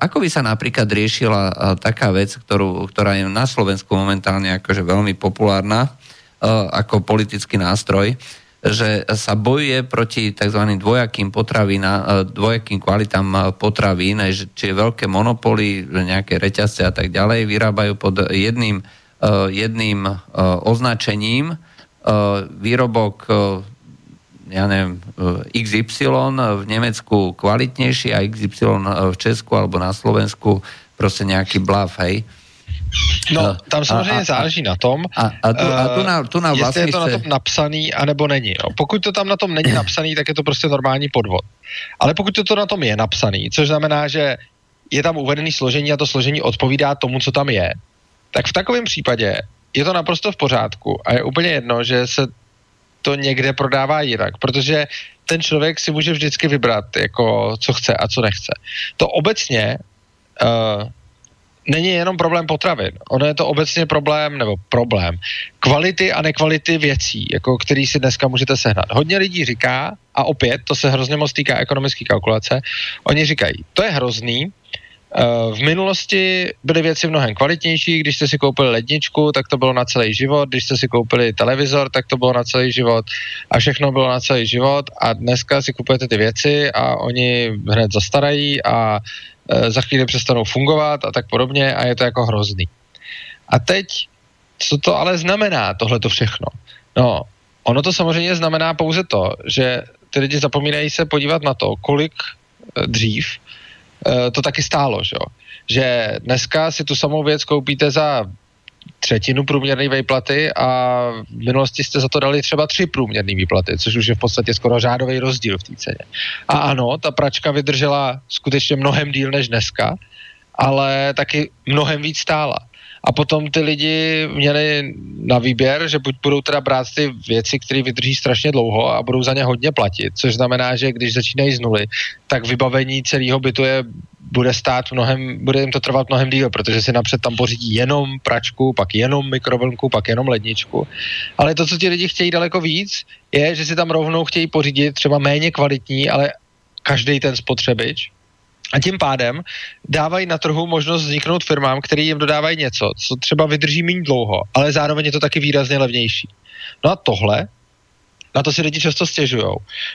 Ako by sa napríklad riešila taká vec, ktorú, ktorá je na Slovensku momentálne akože veľmi populárna ako politický nástroj, že sa bojuje proti tzv. dvojakým potravín, dvojakým kvalitám potravín, či je veľké monopoly, nejaké reťazce a tak ďalej, vyrábajú pod jedným Eh, jedným označením výrobok ja neviem, XY v Nemecku kvalitnejší a XY v Česku alebo na Slovensku proste nejaký blav, hej. No, tam samozřejmě a, a, záleží na tom, a, a, tu, a tu na, tu na jestli je to na tom napsaný, anebo není. No. Pokud to tam na tom není napsaný, tak je to prostě normální podvod. Ale pokud to, to na tom je napsaný, což znamená, že je tam uvedený složení a to složení odpovídá tomu, co tam je, tak v takovém případě je to naprosto v pořádku a je úplně jedno, že se to někde prodává jinak, protože ten člověk si může vždycky vybrat, jako co chce a co nechce. To obecně uh, není jenom problém potravin. Ono je to obecně problém, nebo problém, kvality a nekvality věcí, jako který si dneska můžete sehnat. Hodně lidí říká, a opět, to se hrozně moc týká ekonomické kalkulace, oni říkají, to je hrozný, Eh, v minulosti byly věci mnohem kvalitnější, když jste si koupili ledničku, tak to bylo na celý život, když jste si koupili televizor, tak to bylo na celý život a všechno bylo na celý život a dneska si kupujete ty věci a oni hned zastarají a za chvíli přestanou fungovat a tak podobně a je to jako hrozný. A teď, co to ale znamená, tohle to všechno? No, ono to samozřejmě znamená pouze to, že ty lidi zapomínají se podívat na to, kolik eh, dřív Eh, to taky stálo, že jo. Že dneska si tu samou věc koupíte za třetinu průměrné výplaty a v minulosti jste za to dali třeba tři průměrné výplaty, což už je v podstatě skoro řádový rozdíl v té ceně. A ano, ta pračka vydržela skutečně mnohem díl než dneska, ale taky mnohem víc stála. A potom ty lidi měli na výběr, že buď budou teda brát ty věci, které vydrží strašně dlouho a budou za ně hodně platit, což znamená, že když začínají z nuly, tak vybavení celého bytu je bude stát mnohem, bude jim to trvat mnohem díl, protože si napřed tam pořídí jenom pračku, pak jenom mikrovlnku, pak jenom ledničku. Ale to, co ti lidi chtějí daleko víc, je, že si tam rovnou chtějí pořídit třeba méně kvalitní, ale každý ten spotřebič, a tím pádem dávají na trhu možnost vzniknout firmám, které jim dodávají něco, co třeba vydrží méně dlouho, ale zároveň je to taky výrazně levnější. No a tohle, na to si lidi často stěžují,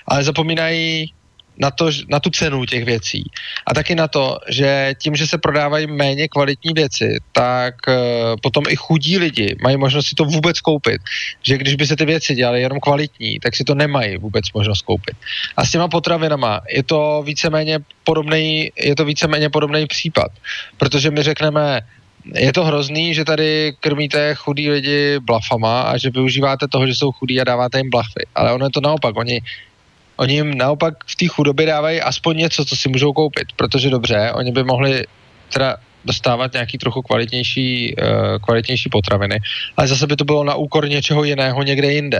ale zapomínají na, to, na tu cenu těch věcí. A taky na to, že tím, že se prodávají méně kvalitní věci, tak uh, potom i chudí lidi mají možnost si to vůbec koupit. Že když by se ty věci dělaly jenom kvalitní, tak si to nemají vůbec možnost koupit. A s těma potravinama je to víceméně podobný, je to víceméně podobný případ. Protože my řekneme, je to hrozný, že tady krmíte chudí lidi blafama a že využíváte toho, že jsou chudí a dáváte jim blafy. Ale ono je to naopak. Oni oni jim naopak v té chudobě dávají aspoň něco, co si můžou koupit, protože dobře, oni by mohli teda dostávat nějaký trochu kvalitnější, uh, kvalitnější potraviny, ale zase by to bylo na úkor něčeho jiného někde jinde.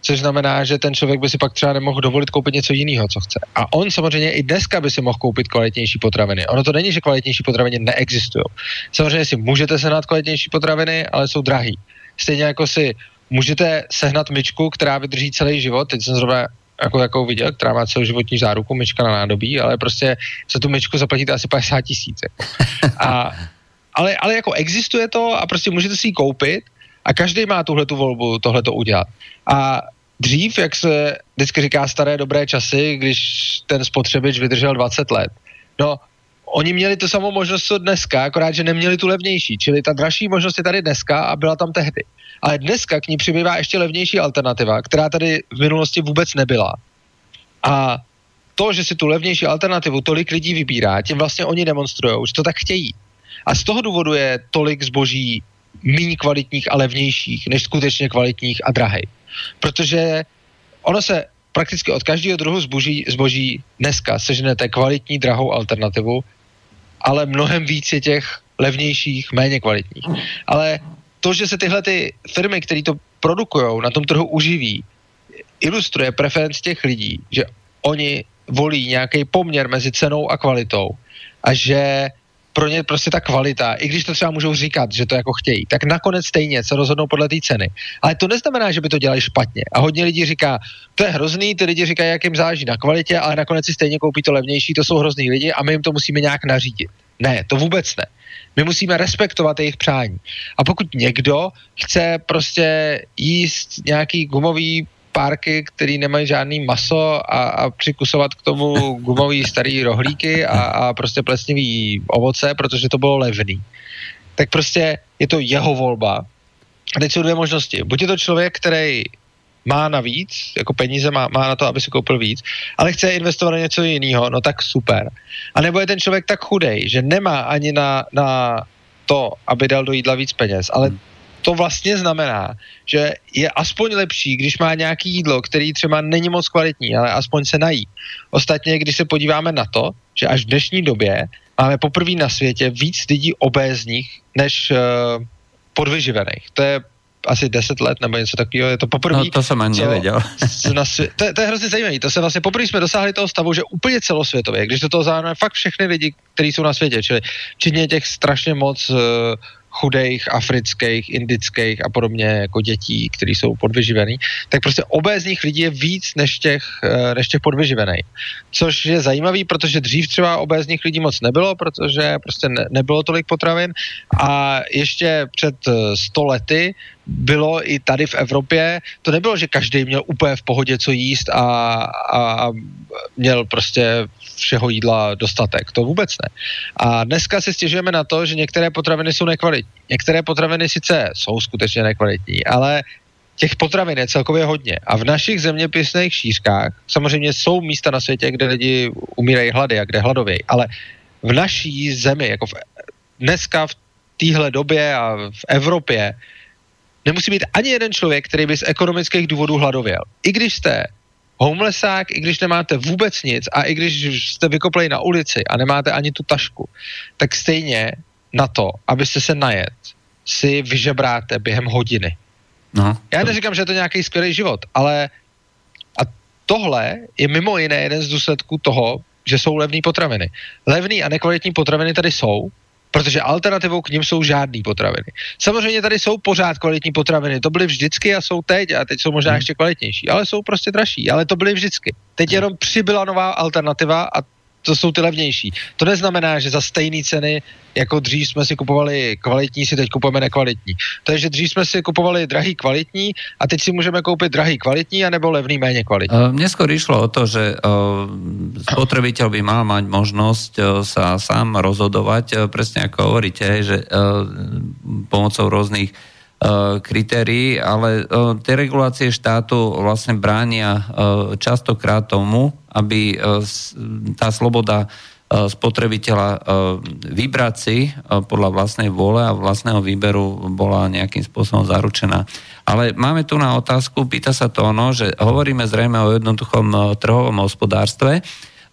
Což znamená, že ten člověk by si pak třeba nemohl dovolit koupit něco jiného, co chce. A on samozřejmě i dneska by si mohl koupit kvalitnější potraviny. Ono to není, že kvalitnější potraviny neexistují. Samozřejmě si můžete sehnat kvalitnější potraviny, ale jsou drahý. stejně jako si můžete sehnat myčku, která vydrží celý život, teď jsem zrovna jako takovou viděl, která má celoživotní záruku, myčka na nádobí, ale prostě za tu myčku zaplatíte asi 50 tisíc. Jako. Ale, ale jako existuje to a prostě můžete si ji koupit a každý má tuhle tu volbu tohle to udělat. A dřív, jak se vždycky říká staré dobré časy, když ten spotřebič vydržel 20 let, no oni měli tu samou možnost co dneska, akorát, že neměli tu levnější. Čili ta dražší možnost je tady dneska a byla tam tehdy. Ale dneska k ní přibývá ještě levnější alternativa, která tady v minulosti vůbec nebyla. A to, že si tu levnější alternativu tolik lidí vybírá, tím vlastně oni demonstrují, že to tak chtějí. A z toho důvodu je tolik zboží méně kvalitních a levnějších, než skutečně kvalitních a drahých. Protože ono se prakticky od každého druhu zboží, zboží dneska seženete kvalitní, drahou alternativu, ale mnohem víc je těch levnějších, méně kvalitních. Ale to, že se tyhle ty firmy, které to produkují, na tom trhu uživí, ilustruje preferenci těch lidí, že oni volí nějaký poměr mezi cenou a kvalitou a že pro ně prostě ta kvalita, i když to třeba můžou říkat, že to jako chtějí, tak nakonec stejně se rozhodnou podle té ceny. Ale to neznamená, že by to dělali špatně. A hodně lidí říká, to je hrozný, ty lidi říkají, jak jim záleží na kvalitě, ale nakonec si stejně koupí to levnější, to jsou hrozný lidi a my jim to musíme nějak nařídit. Ne, to vůbec ne. My musíme respektovat jejich přání. A pokud někdo chce prostě jíst nějaký gumový párky, který nemají žádný maso a, a přikusovat k tomu gumový starý rohlíky a, a prostě plesnivý ovoce, protože to bylo levný. Tak prostě je to jeho volba. A teď jsou dvě možnosti. Buď je to člověk, který má navíc, jako peníze má, má na to, aby si koupil víc, ale chce investovat na něco jiného, no tak super. A nebo je ten člověk tak chudej, že nemá ani na, na to, aby dal do jídla víc peněz, ale hmm. To vlastně znamená, že je aspoň lepší, když má nějaký jídlo, který třeba není moc kvalitní, ale aspoň se nají. Ostatně, když se podíváme na to, že až v dnešní době máme poprvé na světě víc lidí obézních než uh, podvyživených. To je asi 10 let nebo něco takového, je to poprvé. No to jsem ani nevěděl. svě- to, to, je hrozně zajímavé. To se vlastně poprvé jsme dosáhli toho stavu, že úplně celosvětově, když do toho zahrneme fakt všechny lidi, kteří jsou na světě, čili včetně těch strašně moc uh, chudých, afrických, indických a podobně jako dětí, které jsou podvyživený, tak prostě obézních lidí je víc než těch, eh, než těch podvyživených. Což je zajímavý, protože dřív třeba obézních lidí moc nebylo, protože prostě ne, nebylo tolik potravin a ještě před 100 eh, lety bylo i tady v Evropě, to nebylo, že každý měl úplně v pohodě co jíst a, a měl prostě všeho jídla dostatek. To vůbec ne. A dneska si stěžujeme na to, že některé potraviny jsou nekvalitní. Některé potraviny sice jsou skutečně nekvalitní, ale těch potravin je celkově hodně. A v našich zeměpisných šířkách samozřejmě jsou místa na světě, kde lidi umírají hlady a kde hladovějí, ale v naší zemi, jako v, dneska v téhle době a v Evropě, nemusí být ani jeden člověk, který by z ekonomických důvodů hladověl. I když jste homelessák, i když nemáte vůbec nic a i když jste vykoplej na ulici a nemáte ani tu tašku, tak stejně na to, abyste se najet, si vyžebráte během hodiny. No, Já neříkám, že je to nějaký skvělý život, ale a tohle je mimo jiné jeden z důsledků toho, že jsou levné potraviny. Levné a nekvalitní potraviny tady jsou, protože alternativou k ním jsou žádné potraviny. Samozřejmě tady jsou pořád kvalitní potraviny, to byly vždycky a jsou teď a teď jsou možná hmm. ještě kvalitnější, ale jsou prostě dražší, ale to byly vždycky. Teď hmm. jenom přibyla nová alternativa a to jsou ty levnější. To neznamená, že za stejné ceny, jako dřív jsme si kupovali kvalitní, si teď kupujeme nekvalitní. Takže dřív jsme si kupovali drahý kvalitní a teď si můžeme koupit drahý kvalitní a nebo levný méně kvalitní. Uh, mne skôr išlo o to, že uh, spotrebiteľ by mal mať možnosť uh, sa sám rozhodovať, uh, presne ako hovoríte, že pomocou rôznych kritérií, ale tie regulácie štátu vlastne bránia častokrát tomu, aby tá sloboda spotrebiteľa vybrať si podľa vlastnej vôle a vlastného výberu bola nejakým spôsobom zaručená. Ale máme tu na otázku, pýta sa to ono, že hovoríme zrejme o jednoduchom trhovom hospodárstve,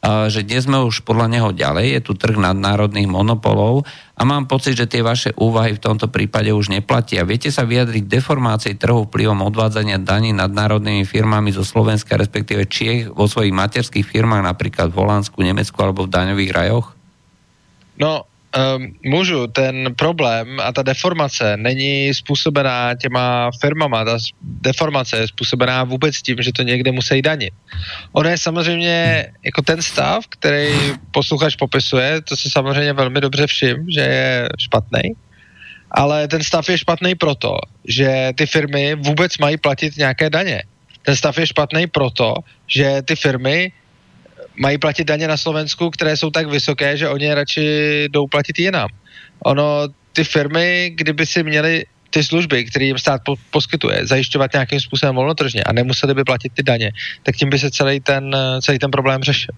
že dnes sme už podľa neho ďalej, je tu trh nadnárodných monopolov a mám pocit, že tie vaše úvahy v tomto prípade už neplatia. Viete sa vyjadriť deformácii trhu vplyvom odvádzania daní nadnárodnými firmami zo Slovenska, respektíve Čiech vo svojich materských firmách, napríklad v Holandsku, Nemecku alebo v daňových rajoch? No, Um, můžu, ten problém a ta deformace není způsobená těma firmama, ta deformace je způsobená vůbec tím, že to někde musí danit. Ono je samozřejmě jako ten stav, který posluchač popisuje, to se samozřejmě velmi dobře všim, že je špatný, ale ten stav je špatný proto, že ty firmy vůbec mají platit nějaké daně. Ten stav je špatný proto, že ty firmy mají platit daně na Slovensku, které jsou tak vysoké, že oni radši jdou platit jinam. Ono, ty firmy, kdyby si měly ty služby, které jim stát po- poskytuje, zajišťovat nějakým způsobem volnotržně a nemuseli by platit ty daně, tak tím by se celý ten, celý ten problém řešil.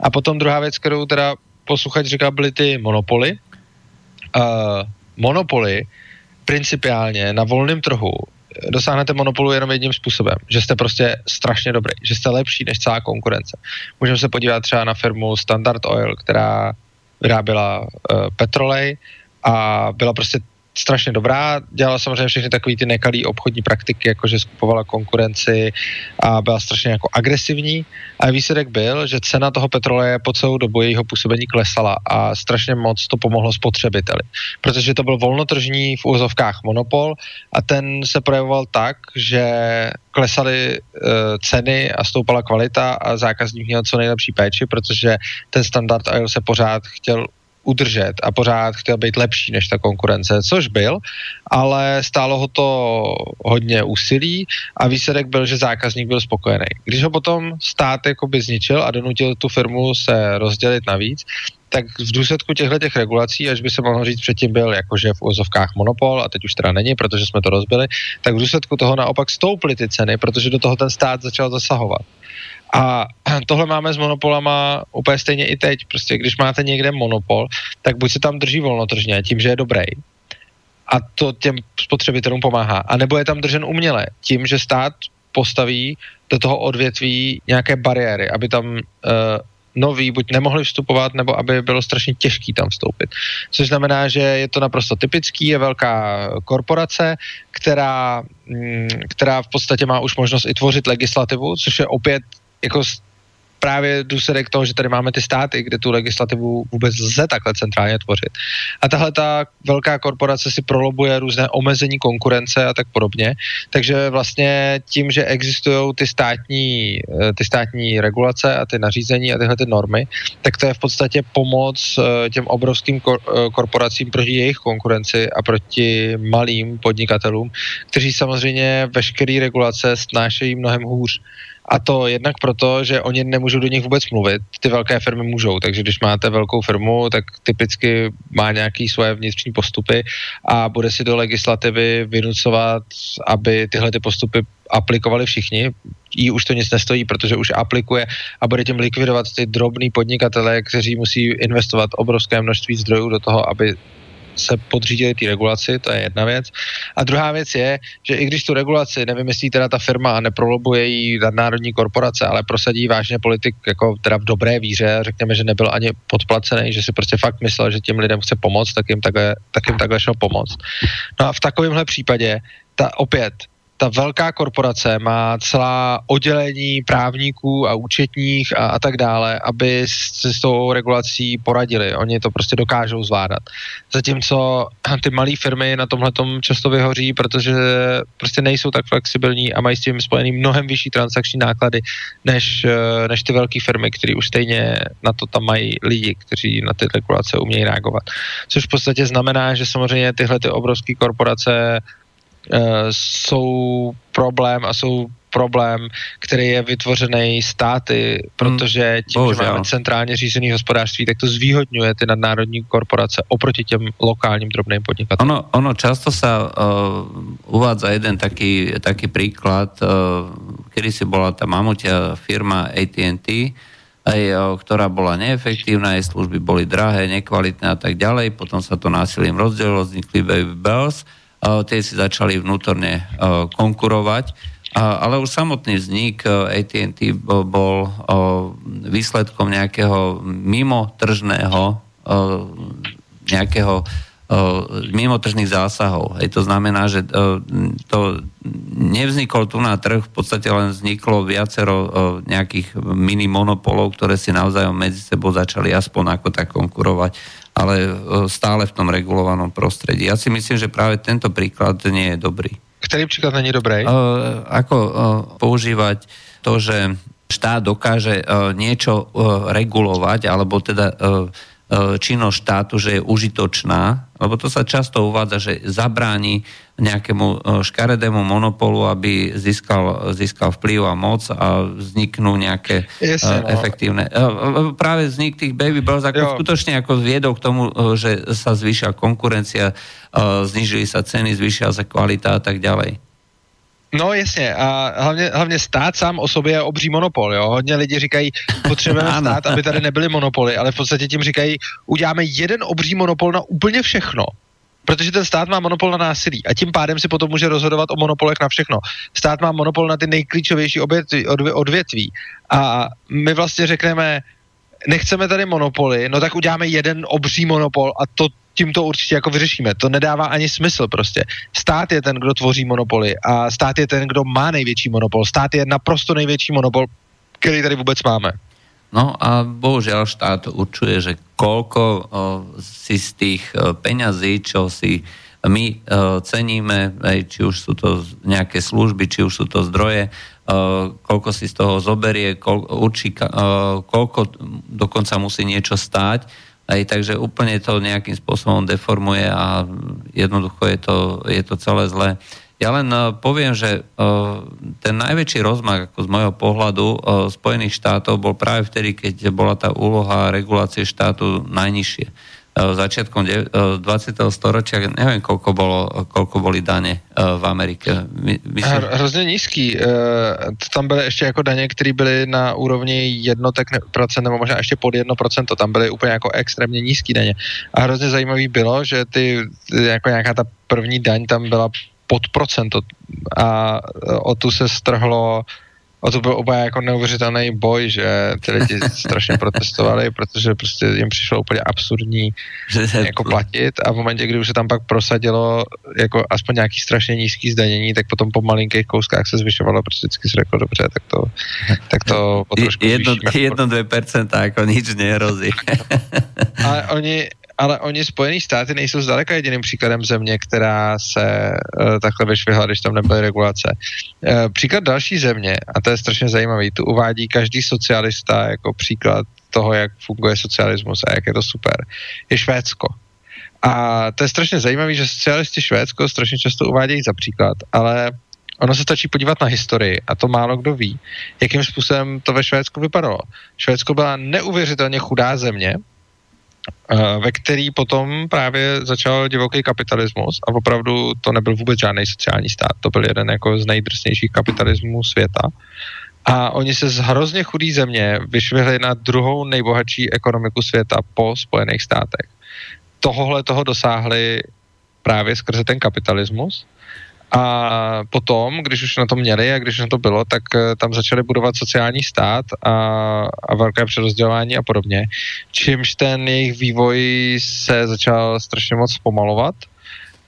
A potom druhá věc, kterou teda posluchač říkal, byly ty monopoly. Uh, monopoly principiálně na volném trhu dosáhnete monopolu jenom jedním způsobem, že jste prostě strašně dobrý, že jste lepší než celá konkurence. Můžeme se podívat třeba na firmu Standard Oil, která vyráběla uh, petrolej a byla prostě strašně dobrá, dělala samozřejmě všechny takové ty nekalý obchodní praktiky, jako že skupovala konkurenci a byla strašně jako agresivní. A výsledek byl, že cena toho petroleje po celou dobu jejího působení klesala a strašně moc to pomohlo spotřebiteli. Protože to byl volnotržní v úzovkách monopol a ten se projevoval tak, že klesaly uh, ceny a stoupala kvalita a zákazník měl co nejlepší péči, protože ten standard oil se pořád chtěl udržet a pořád chtěl být lepší než ta konkurence, což byl, ale stálo ho to hodně úsilí a výsledek byl, že zákazník byl spokojený. Když ho potom stát jakoby zničil a donutil tu firmu se rozdělit navíc, tak v důsledku těchto těch regulací, až by se mohlo říct, předtím byl jakože v úzovkách monopol a teď už teda není, protože jsme to rozbili, tak v důsledku toho naopak stouply ty ceny, protože do toho ten stát začal zasahovat. A tohle máme s monopolama úplně stejně i teď. Prostě když máte někde monopol, tak buď se tam drží volnotržně tím, že je dobrý, a to těm spotřebitelům pomáhá. A nebo je tam držen uměle, tím, že stát postaví do toho odvětví nějaké bariéry, aby tam uh, noví buď nemohli vstupovat, nebo aby bylo strašně těžký tam vstoupit. Což znamená, že je to naprosto typický, je velká korporace, která, mm, která v podstatě má už možnost i tvořit legislativu, což je opět jako právě důsledek toho, že tady máme ty státy, kde tu legislativu vůbec lze takhle centrálně tvořit. A tahle ta velká korporace si prolobuje různé omezení konkurence a tak podobně. Takže vlastně tím, že existují ty státní, eh, ty státní regulace a ty nařízení a tyhle ty normy, tak to je v podstatě pomoc eh, těm obrovským eh, korporacím proti jejich konkurenci a proti malým podnikatelům, kteří samozřejmě veškeré regulace snášejí mnohem hůř. A to jednak proto, že oni nemůžou do nich vůbec mluvit, ty velké firmy můžou, takže když máte velkou firmu, tak typicky má nějaký svoje vnitřní postupy a bude si do legislativy vynucovat, aby tyhle ty postupy aplikovali všichni. Jí už to nic nestojí, protože už aplikuje a bude tím likvidovat ty drobný podnikatele, kteří musí investovat obrovské množství zdrojů do toho, aby se podřídili té regulaci, to je jedna věc. A druhá věc je, že i když tu regulaci nevymyslí teda ta firma a neprolobuje ji nadnárodní korporace, ale prosadí vážně politik jako teda v dobré víře, řekněme, že nebyl ani podplacený, že si prostě fakt myslel, že těm lidem chce pomoct, tak jim takhle, tak jim takhle šel pomoct. No a v takovémhle případě ta opět ta velká korporace má celá oddělení právníků a účetních a, a tak dále, aby si s tou regulací poradili. Oni to prostě dokážou zvládat. Zatímco ty malé firmy na tomhle často vyhoří, protože prostě nejsou tak flexibilní a mají s tím spojený mnohem vyšší transakční náklady než, než ty velké firmy, které už stejně na to tam mají lidi, kteří na ty regulace umějí reagovat. Což v podstatě znamená, že samozřejmě tyhle ty obrovské korporace Eh, jsou problém a jsou problém, který je vytvořený státy, protože tím, Bohužel. že máme centrálně řízený hospodářství, tak to zvýhodňuje ty nadnárodní korporace oproti těm lokálním drobným podnikatelům. Ono, ono často sa uh, uvádza jeden taký, taký príklad, uh, kedy si bola tá mamutia firma AT&T, aj, uh, ktorá bola neefektívna, jej služby boli drahé, nekvalitné a tak ďalej, potom sa to násilím rozdelilo, vznikli Baby Bells, tie si začali vnútorne konkurovať, ale už samotný vznik AT&T bol výsledkom nejakého mimotržného nejakého mimotržných zásahov. Hej, to znamená, že to nevznikol tu na trh, v podstate len vzniklo viacero nejakých mini monopolov, ktoré si navzájom medzi sebou začali aspoň ako tak konkurovať ale stále v tom regulovanom prostredí. Ja si myslím, že práve tento príklad nie je dobrý. Ktorý príklad není dobrý? Ako používať to, že štát dokáže niečo regulovať, alebo teda E, činnosť štátu, že je užitočná, lebo to sa často uvádza, že zabráni nejakému e, škaredému monopolu, aby získal, získal vplyv a moc a vzniknú nejaké yes, no. efektívne. Práve vznik tých baby bros ako skutočne ako viedol k tomu, e, že sa zvýšila konkurencia, znižili sa ceny, zvýšila sa kvalita a tak ďalej. No jasně a hlavně, hlavně stát sám o sobě je obří monopol, jo. Hodně lidi říkají, potřebujeme stát, aby tady nebyly monopoly, ale v podstatě tím říkají, uděláme jeden obří monopol na úplně všechno. Protože ten stát má monopol na násilí a tím pádem si potom může rozhodovat o monopolech na všechno. Stát má monopol na ty nejklíčovější odvětví, odvětví a my vlastně řekneme, nechceme tady monopoly, no tak uděláme jeden obří monopol a to tím to určitě jako vyřešíme. To nedává ani smysl prostě. Stát je ten, kdo tvoří monopoly a stát je ten, kdo má největší monopol. Stát je naprosto největší monopol, který tady vůbec máme. No a bohužiaľ štát určuje, že koľko o, si z tých o, peňazí, čo si my o, ceníme, aj, či už sú to nejaké služby, či už sú to zdroje, o, koľko si z toho zoberie, koľko, určí, o, koľko dokonca musí niečo stáť aj, takže úplne to nejakým spôsobom deformuje a jednoducho je to, je to celé zlé. Ja len uh, poviem, že uh, ten najväčší rozmach ako z môjho pohľadu uh, Spojených štátov bol práve vtedy, keď bola tá úloha regulácie štátu najnižšie. Eh, začiatkom 20. Eh, storočia, neviem, koľko, bolo, koľko boli dane eh, v Amerike. My, myslím... Hrozně nízký. Tam byly ještě jako daně, které byly na úrovni jednotek procent, nebo možná ještě pod 1%, tam byly úplně jako extrémně nízký daně. A hrozně zajímavý bylo, že ty, jako nějaká ta první daň tam byla pod procento a o tu se strhlo a to byl úplně jako neuvěřitelný boj, že ty lidi strašně protestovali, protože prostě jim přišlo úplně absurdní jako platit. A v momentě, kdy už se tam pak prosadilo jako aspoň nějaký strašně nízký zdanění, tak potom po malinkých kouskách se zvyšovalo, prostě vždycky se řeklo, dobře, tak to, tak to po trošku jedno, jedno, dvě percenta, jako nic nehrozí. a oni, ale oni Spojené státy nejsou zdaleka jediným příkladem země, která se uh, takhle vyšvihla, když tam nebyly regulace. Uh, příklad další země, a to je strašně zajímavý, tu uvádí každý socialista jako příklad toho, jak funguje socialismus a jak je to super, je Švédsko. A to je strašně zajímavé, že socialisti Švédsko strašně často uvádějí za příklad, ale ono se stačí podívat na historii a to málo kdo ví, jakým způsobem to ve Švédsku vypadalo. Švédsko byla neuvěřitelně chudá země, ve který potom právě začal divoký kapitalismus a opravdu to nebyl vůbec žádný sociální stát, to byl jeden jako z nejdrsnějších kapitalismů světa. A oni se z hrozně chudý země vyšvihli na druhou nejbohatší ekonomiku světa po Spojených státech. Tohohle toho dosáhli právě skrze ten kapitalismus a potom, když už na to měli a když na to bylo, tak eh, tam začali budovat sociální stát a, a velké přerozdělování a podobně. Čímž ten jejich vývoj se začal strašně moc pomalovat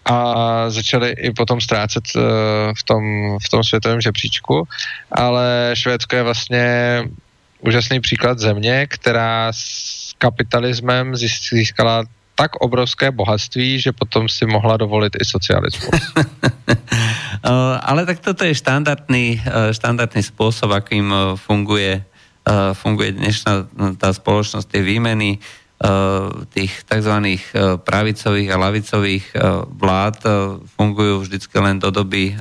a začali i potom ztrácet uh, v tom, v tom světovém žebříčku, ale Švédsko je vlastně úžasný příklad země, která s kapitalismem získala tak obrovské bohatství, že potom si mohla dovolit i socialismus. Ale tak toto je štandardný, e, štandardný spôsob, akým e, funguje, funguje dnešná tá spoločnosť, tie výmeny tých tzv. pravicových a lavicových vlád fungujú vždycky len do doby,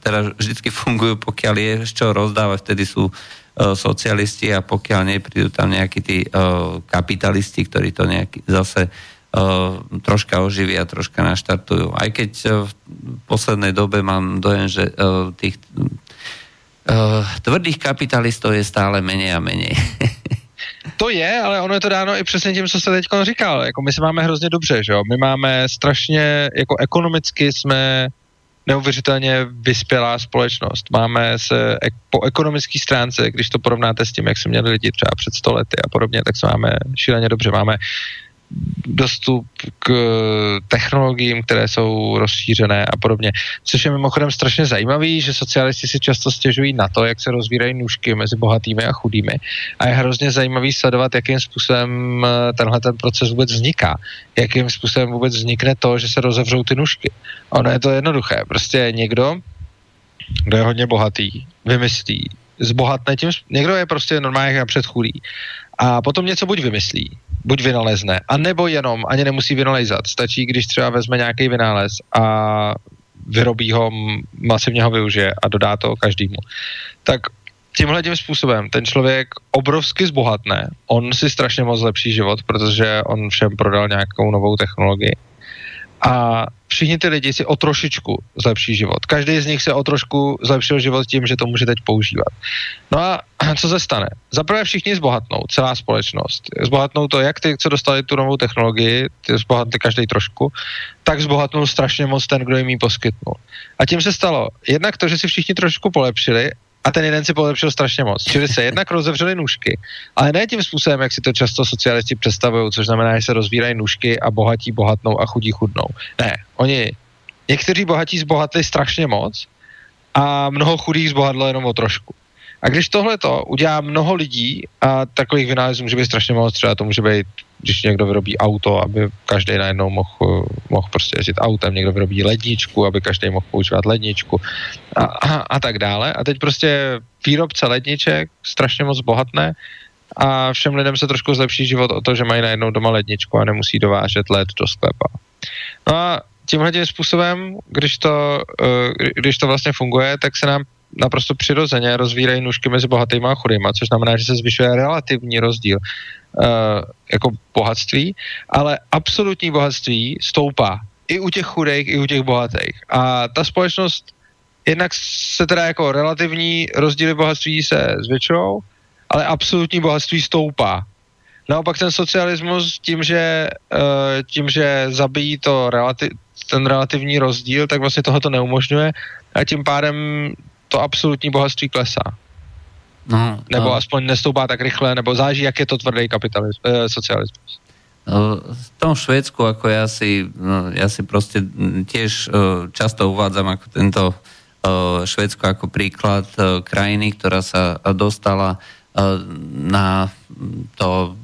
teda vždycky fungujú, pokiaľ je z čo rozdávať, vtedy sú socialisti a pokiaľ neprídu tam nejakí tí uh, kapitalisti, ktorí to nejaký zase uh, troška oživia, troška naštartujú. Aj keď v poslednej dobe mám dojem, že tých tvrdých kapitalistov je stále menej a menej. To je, ale ono je to dáno i přesně tím, co jste teď říkal. Jako my se máme hrozně dobře, že jo? My máme strašně, jako ekonomicky jsme neuvěřitelně vyspělá společnost. Máme se po ekonomické stránce, když to porovnáte s tím, jak se měli lidi třeba před stolety a podobně, tak se máme šíleně dobře. Máme dostup k technologiím, které jsou rozšířené a podobně. Což je mimochodem strašně zajímavý, že socialisti si často stěžují na to, jak se rozvírají nůžky mezi bohatými a chudými. A je hrozně zajímavý sledovat, jakým způsobem eh, tenhle ten proces vůbec vzniká. Jakým způsobem vůbec vznikne to, že se rozevřou ty nůžky. Ono je to jednoduché. Prostě někdo, kdo je hodně bohatý, vymyslí, zbohatne tím, někdo je prostě normálně jak předchůdý a potom něco buď vymyslí, buď vynalezne, a nebo jenom ani nemusí vynalézat. Stačí, když třeba vezme nějaký vynález a vyrobí ho, masivně ho využije a dodá to každému. Tak tímhle tím způsobem ten člověk obrovsky zbohatne, on si strašně moc zlepší život, protože on všem prodal nějakou novou technologii a všichni ty lidi si o trošičku zlepší život. Každý z nich se o trošku zlepšil život tím, že to může teď používat. No a co se stane? Zaprvé všichni zbohatnou, celá společnost. Zbohatnou to, jak ty, co dostali tu novou technologii, ty zbohatli každý trošku, tak zbohatnul strašně moc ten, kdo jim ji poskytnul. A tím se stalo jednak to, že si všichni trošku polepšili a ten jeden si polepšil strašně moc. Čili se jednak rozevřely nůžky, ale ne tím způsobem, jak si to často socialisti představují, což znamená, že se rozvírají nůžky a bohatí bohatnou a chudí chudnou. Ne, oni, někteří bohatí zbohatli strašně moc a mnoho chudých zbohatlo jenom o trošku. A když tohle to udělá mnoho lidí a takových vynálezů může být strašně moc, třeba to může být, když někdo vyrobí auto, aby každý najednou mohl, mohl prostě jezdit autem, někdo vyrobí ledničku, aby každý mohl používat ledničku a, a, a tak dále. A teď prostě výrobce ledniček strašně moc bohatné a všem lidem se trošku zlepší život o to, že mají najednou doma ledničku a nemusí dovážet led do sklepa. No a tímhle tím způsobem, když to, eh, když to vlastně funguje, tak se nám naprosto přirozeně rozvírají nůžky mezi bohatýma a chudýma, což znamená, že se zvyšuje relativní rozdíl jako bohatství, ale absolutní bohatství stoupá i u těch chudých, i u těch bohatých. A ta společnost jednak se teda jako relativní rozdíly bohatství se zvětšují, ale absolutní bohatství stoupá. Naopak ten socialismus tím, že, uh, tím, že zabíjí to relati- ten relativní rozdíl, tak vlastně tohoto neumožňuje a tím pádem to absolutní bohatství klesá. No, nebo no. aspoň nestoupá tak rychle, nebo záží, jak je to tvrdý kapitalismus, eh, socialismus. No, v tom Švédsku, ako ja si, no, ja si proste tiež uh, často uvádzam ako tento uh, Švédsko ako príklad uh, krajiny, ktorá sa dostala uh, na to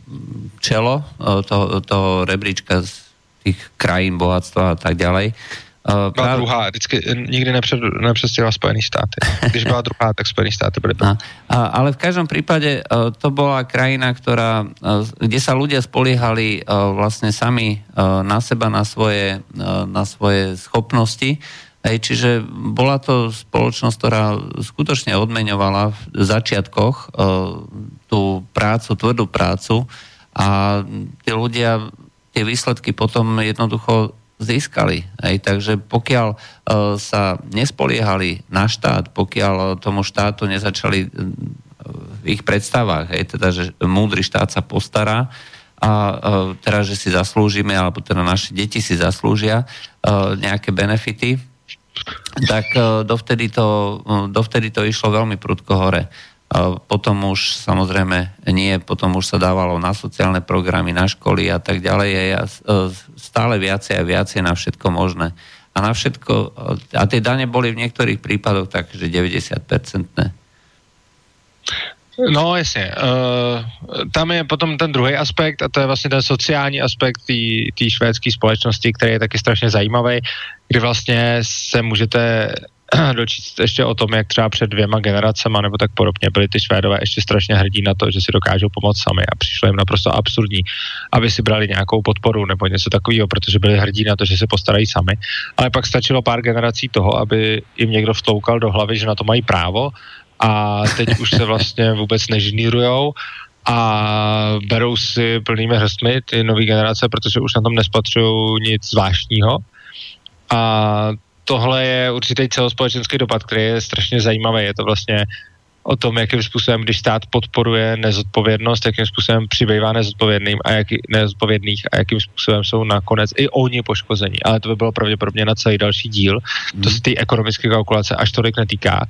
čelo uh, toho, toho rebríčka z tých krajín, bohatstva a tak ďalej. Uh, Uh, byla právě... druhá, vždycky nikdy nepřed, nepředstihla Spojený státy. Když byla druhá, tak Spojený státy byly první. Ale v každom prípade uh, to bola krajina, ktorá, uh, kde sa ľudia spoliehali uh, vlastne sami uh, na seba, na svoje, uh, na svoje schopnosti. Hej, čiže bola to spoločnosť, ktorá skutočne odmeňovala v začiatkoch uh, tú prácu, tvrdú prácu a tí ľudia tie výsledky potom jednoducho získali. Hej. Takže pokiaľ uh, sa nespoliehali na štát, pokiaľ tomu štátu nezačali uh, v ich predstavách, hej, teda, že múdry štát sa postará a uh, teraz, že si zaslúžime, alebo teda naše deti si zaslúžia uh, nejaké benefity, tak uh, dovtedy, to, uh, dovtedy to išlo veľmi prudko hore. Potom už samozrejme nie, potom už sa dávalo na sociálne programy, na školy a tak ďalej. A e, stále viacej a viacej na všetko možné. A na všetko, a tie dane boli v niektorých prípadoch takže 90-percentné. No jasně. Uh, tam je potom ten druhý aspekt a to je vlastně ten sociální aspekt té švédské společnosti, který je taky strašně zajímavý, kdy vlastně se můžete dočíst ještě o tom, jak třeba před dvěma generacemi nebo tak podobně byli ty Švédové ještě strašně hrdí na to, že si dokážou pomoct sami a přišlo jim naprosto absurdní, aby si brali nějakou podporu nebo něco takového, protože byli hrdí na to, že se postarají sami. Ale pak stačilo pár generací toho, aby jim někdo vtloukal do hlavy, že na to mají právo a teď už se vlastně vůbec nežnírujou a berou si plnými hrstmi ty nové generace, protože už na tom nespatřují nic zvláštního. A tohle je určitý celospolečenský dopad, který je strašně zajímavý. Je to vlastně o tom, jakým způsobem, když stát podporuje nezodpovědnost, jakým způsobem přibývá nezodpovědným a jaký, nezodpovědných a jakým způsobem jsou nakonec i oni poškození. Ale to by bylo pravděpodobně na celý další díl. Hmm. To se té ekonomické kalkulace až tolik netýká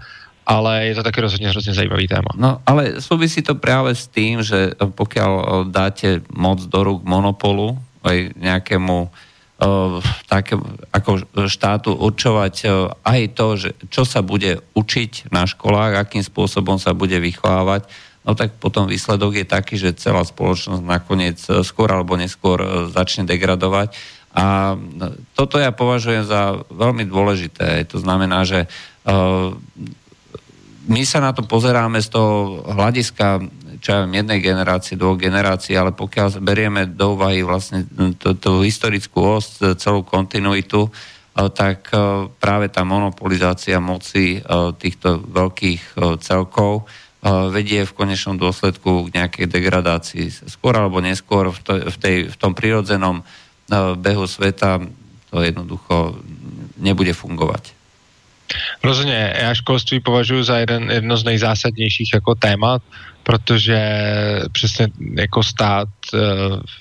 ale je to taky rozhodně hrozně zajímavý téma. No, ale súvisí to právě s tím, že pokiaľ dáte moc do rúk monopolu, aj nejakému také, ako štátu určovať aj to, že čo sa bude učiť na školách, akým spôsobom sa bude vychovávať, no tak potom výsledok je taký, že celá spoločnosť nakoniec skôr alebo neskôr začne degradovať. A toto ja považujem za veľmi dôležité. To znamená, že my sa na to pozeráme z toho hľadiska čo ja viem, jednej generácie, dvoch generácií, ale pokiaľ berieme do úvahy vlastne tú historickú os, celú kontinuitu, tak práve tá monopolizácia moci týchto veľkých celkov vedie v konečnom dôsledku k nejakej degradácii. Skôr alebo neskôr v, to, v, tej, v tom prirodzenom behu sveta to jednoducho nebude fungovať. Rozhodně, já školství považuji za jeden, jedno z nejzásadnějších jako témat, protože přesně jako stát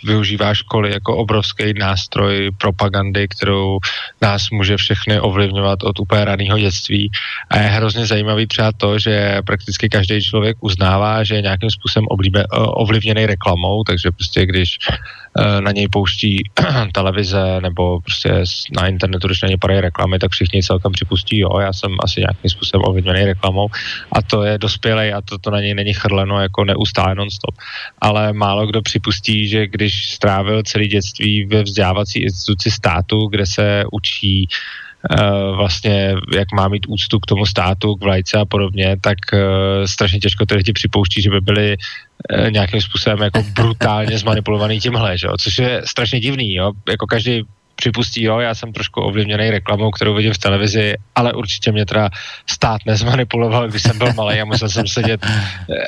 využívá školy jako obrovský nástroj propagandy, kterou nás může všechny ovlivňovat od úplně raného dětství. A je hrozně zajímavý třeba to, že prakticky každý člověk uznává, že je nějakým způsobem oblíbe, ovlivněný reklamou, takže prostě když uh, na něj pouští televize nebo prostě na internetu, když na něj padají reklamy, tak všichni celkem připustí, jo, já jsem asi nějakým způsobem ovlivněný reklamou a to je dospělej a to, to na něj není chrleno jako neustále non-stop. Ale málo kdo připustí, že když strávil celý dětství ve vzdělávací instituci státu, kde se učí Uh, vlastně, jak má mít úctu k tomu státu, k vlajce a podobně, tak uh, strašně těžko ty lidi připouští, že by byli uh, nějakým způsobem jako brutálně zmanipulovaný tímhle, že? což je strašně divný. Jo? Jako každý připustí, jo, já jsem trošku ovlivněný reklamou, kterou vidím v televizi, ale určitě mě teda stát nezmanipuloval, když jsem byl malý a musel jsem sedět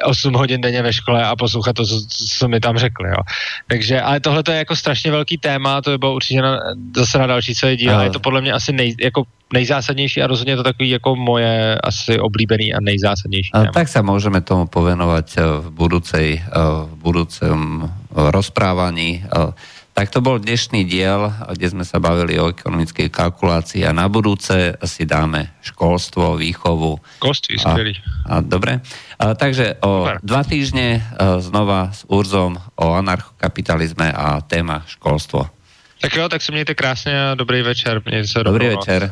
8 eh, hodin denně ve škole a poslouchat to, co, co mi tam řekli, jo. Takže, ale tohle je jako strašně velký téma, to by bylo určitě na, zase na další celý díl, ale je to podle mě asi nej, jako nejzásadnější a rozhodně to takový jako moje asi oblíbený a nejzásadnější téma. Tak se můžeme tomu povenovat eh, v budúcej, eh, v budúcem rozprávaní. Tak to bol dnešný diel, kde sme sa bavili o ekonomickej kalkulácii a na budúce si dáme školstvo, výchovu. Skvelý. A, a, dobre. A, takže o Dobre. dva týždne a, znova s Urzom o anarchokapitalizme a téma školstvo. Tak jo, tak se mějte krásně a dobrý večer. Mějte se dobrý večer.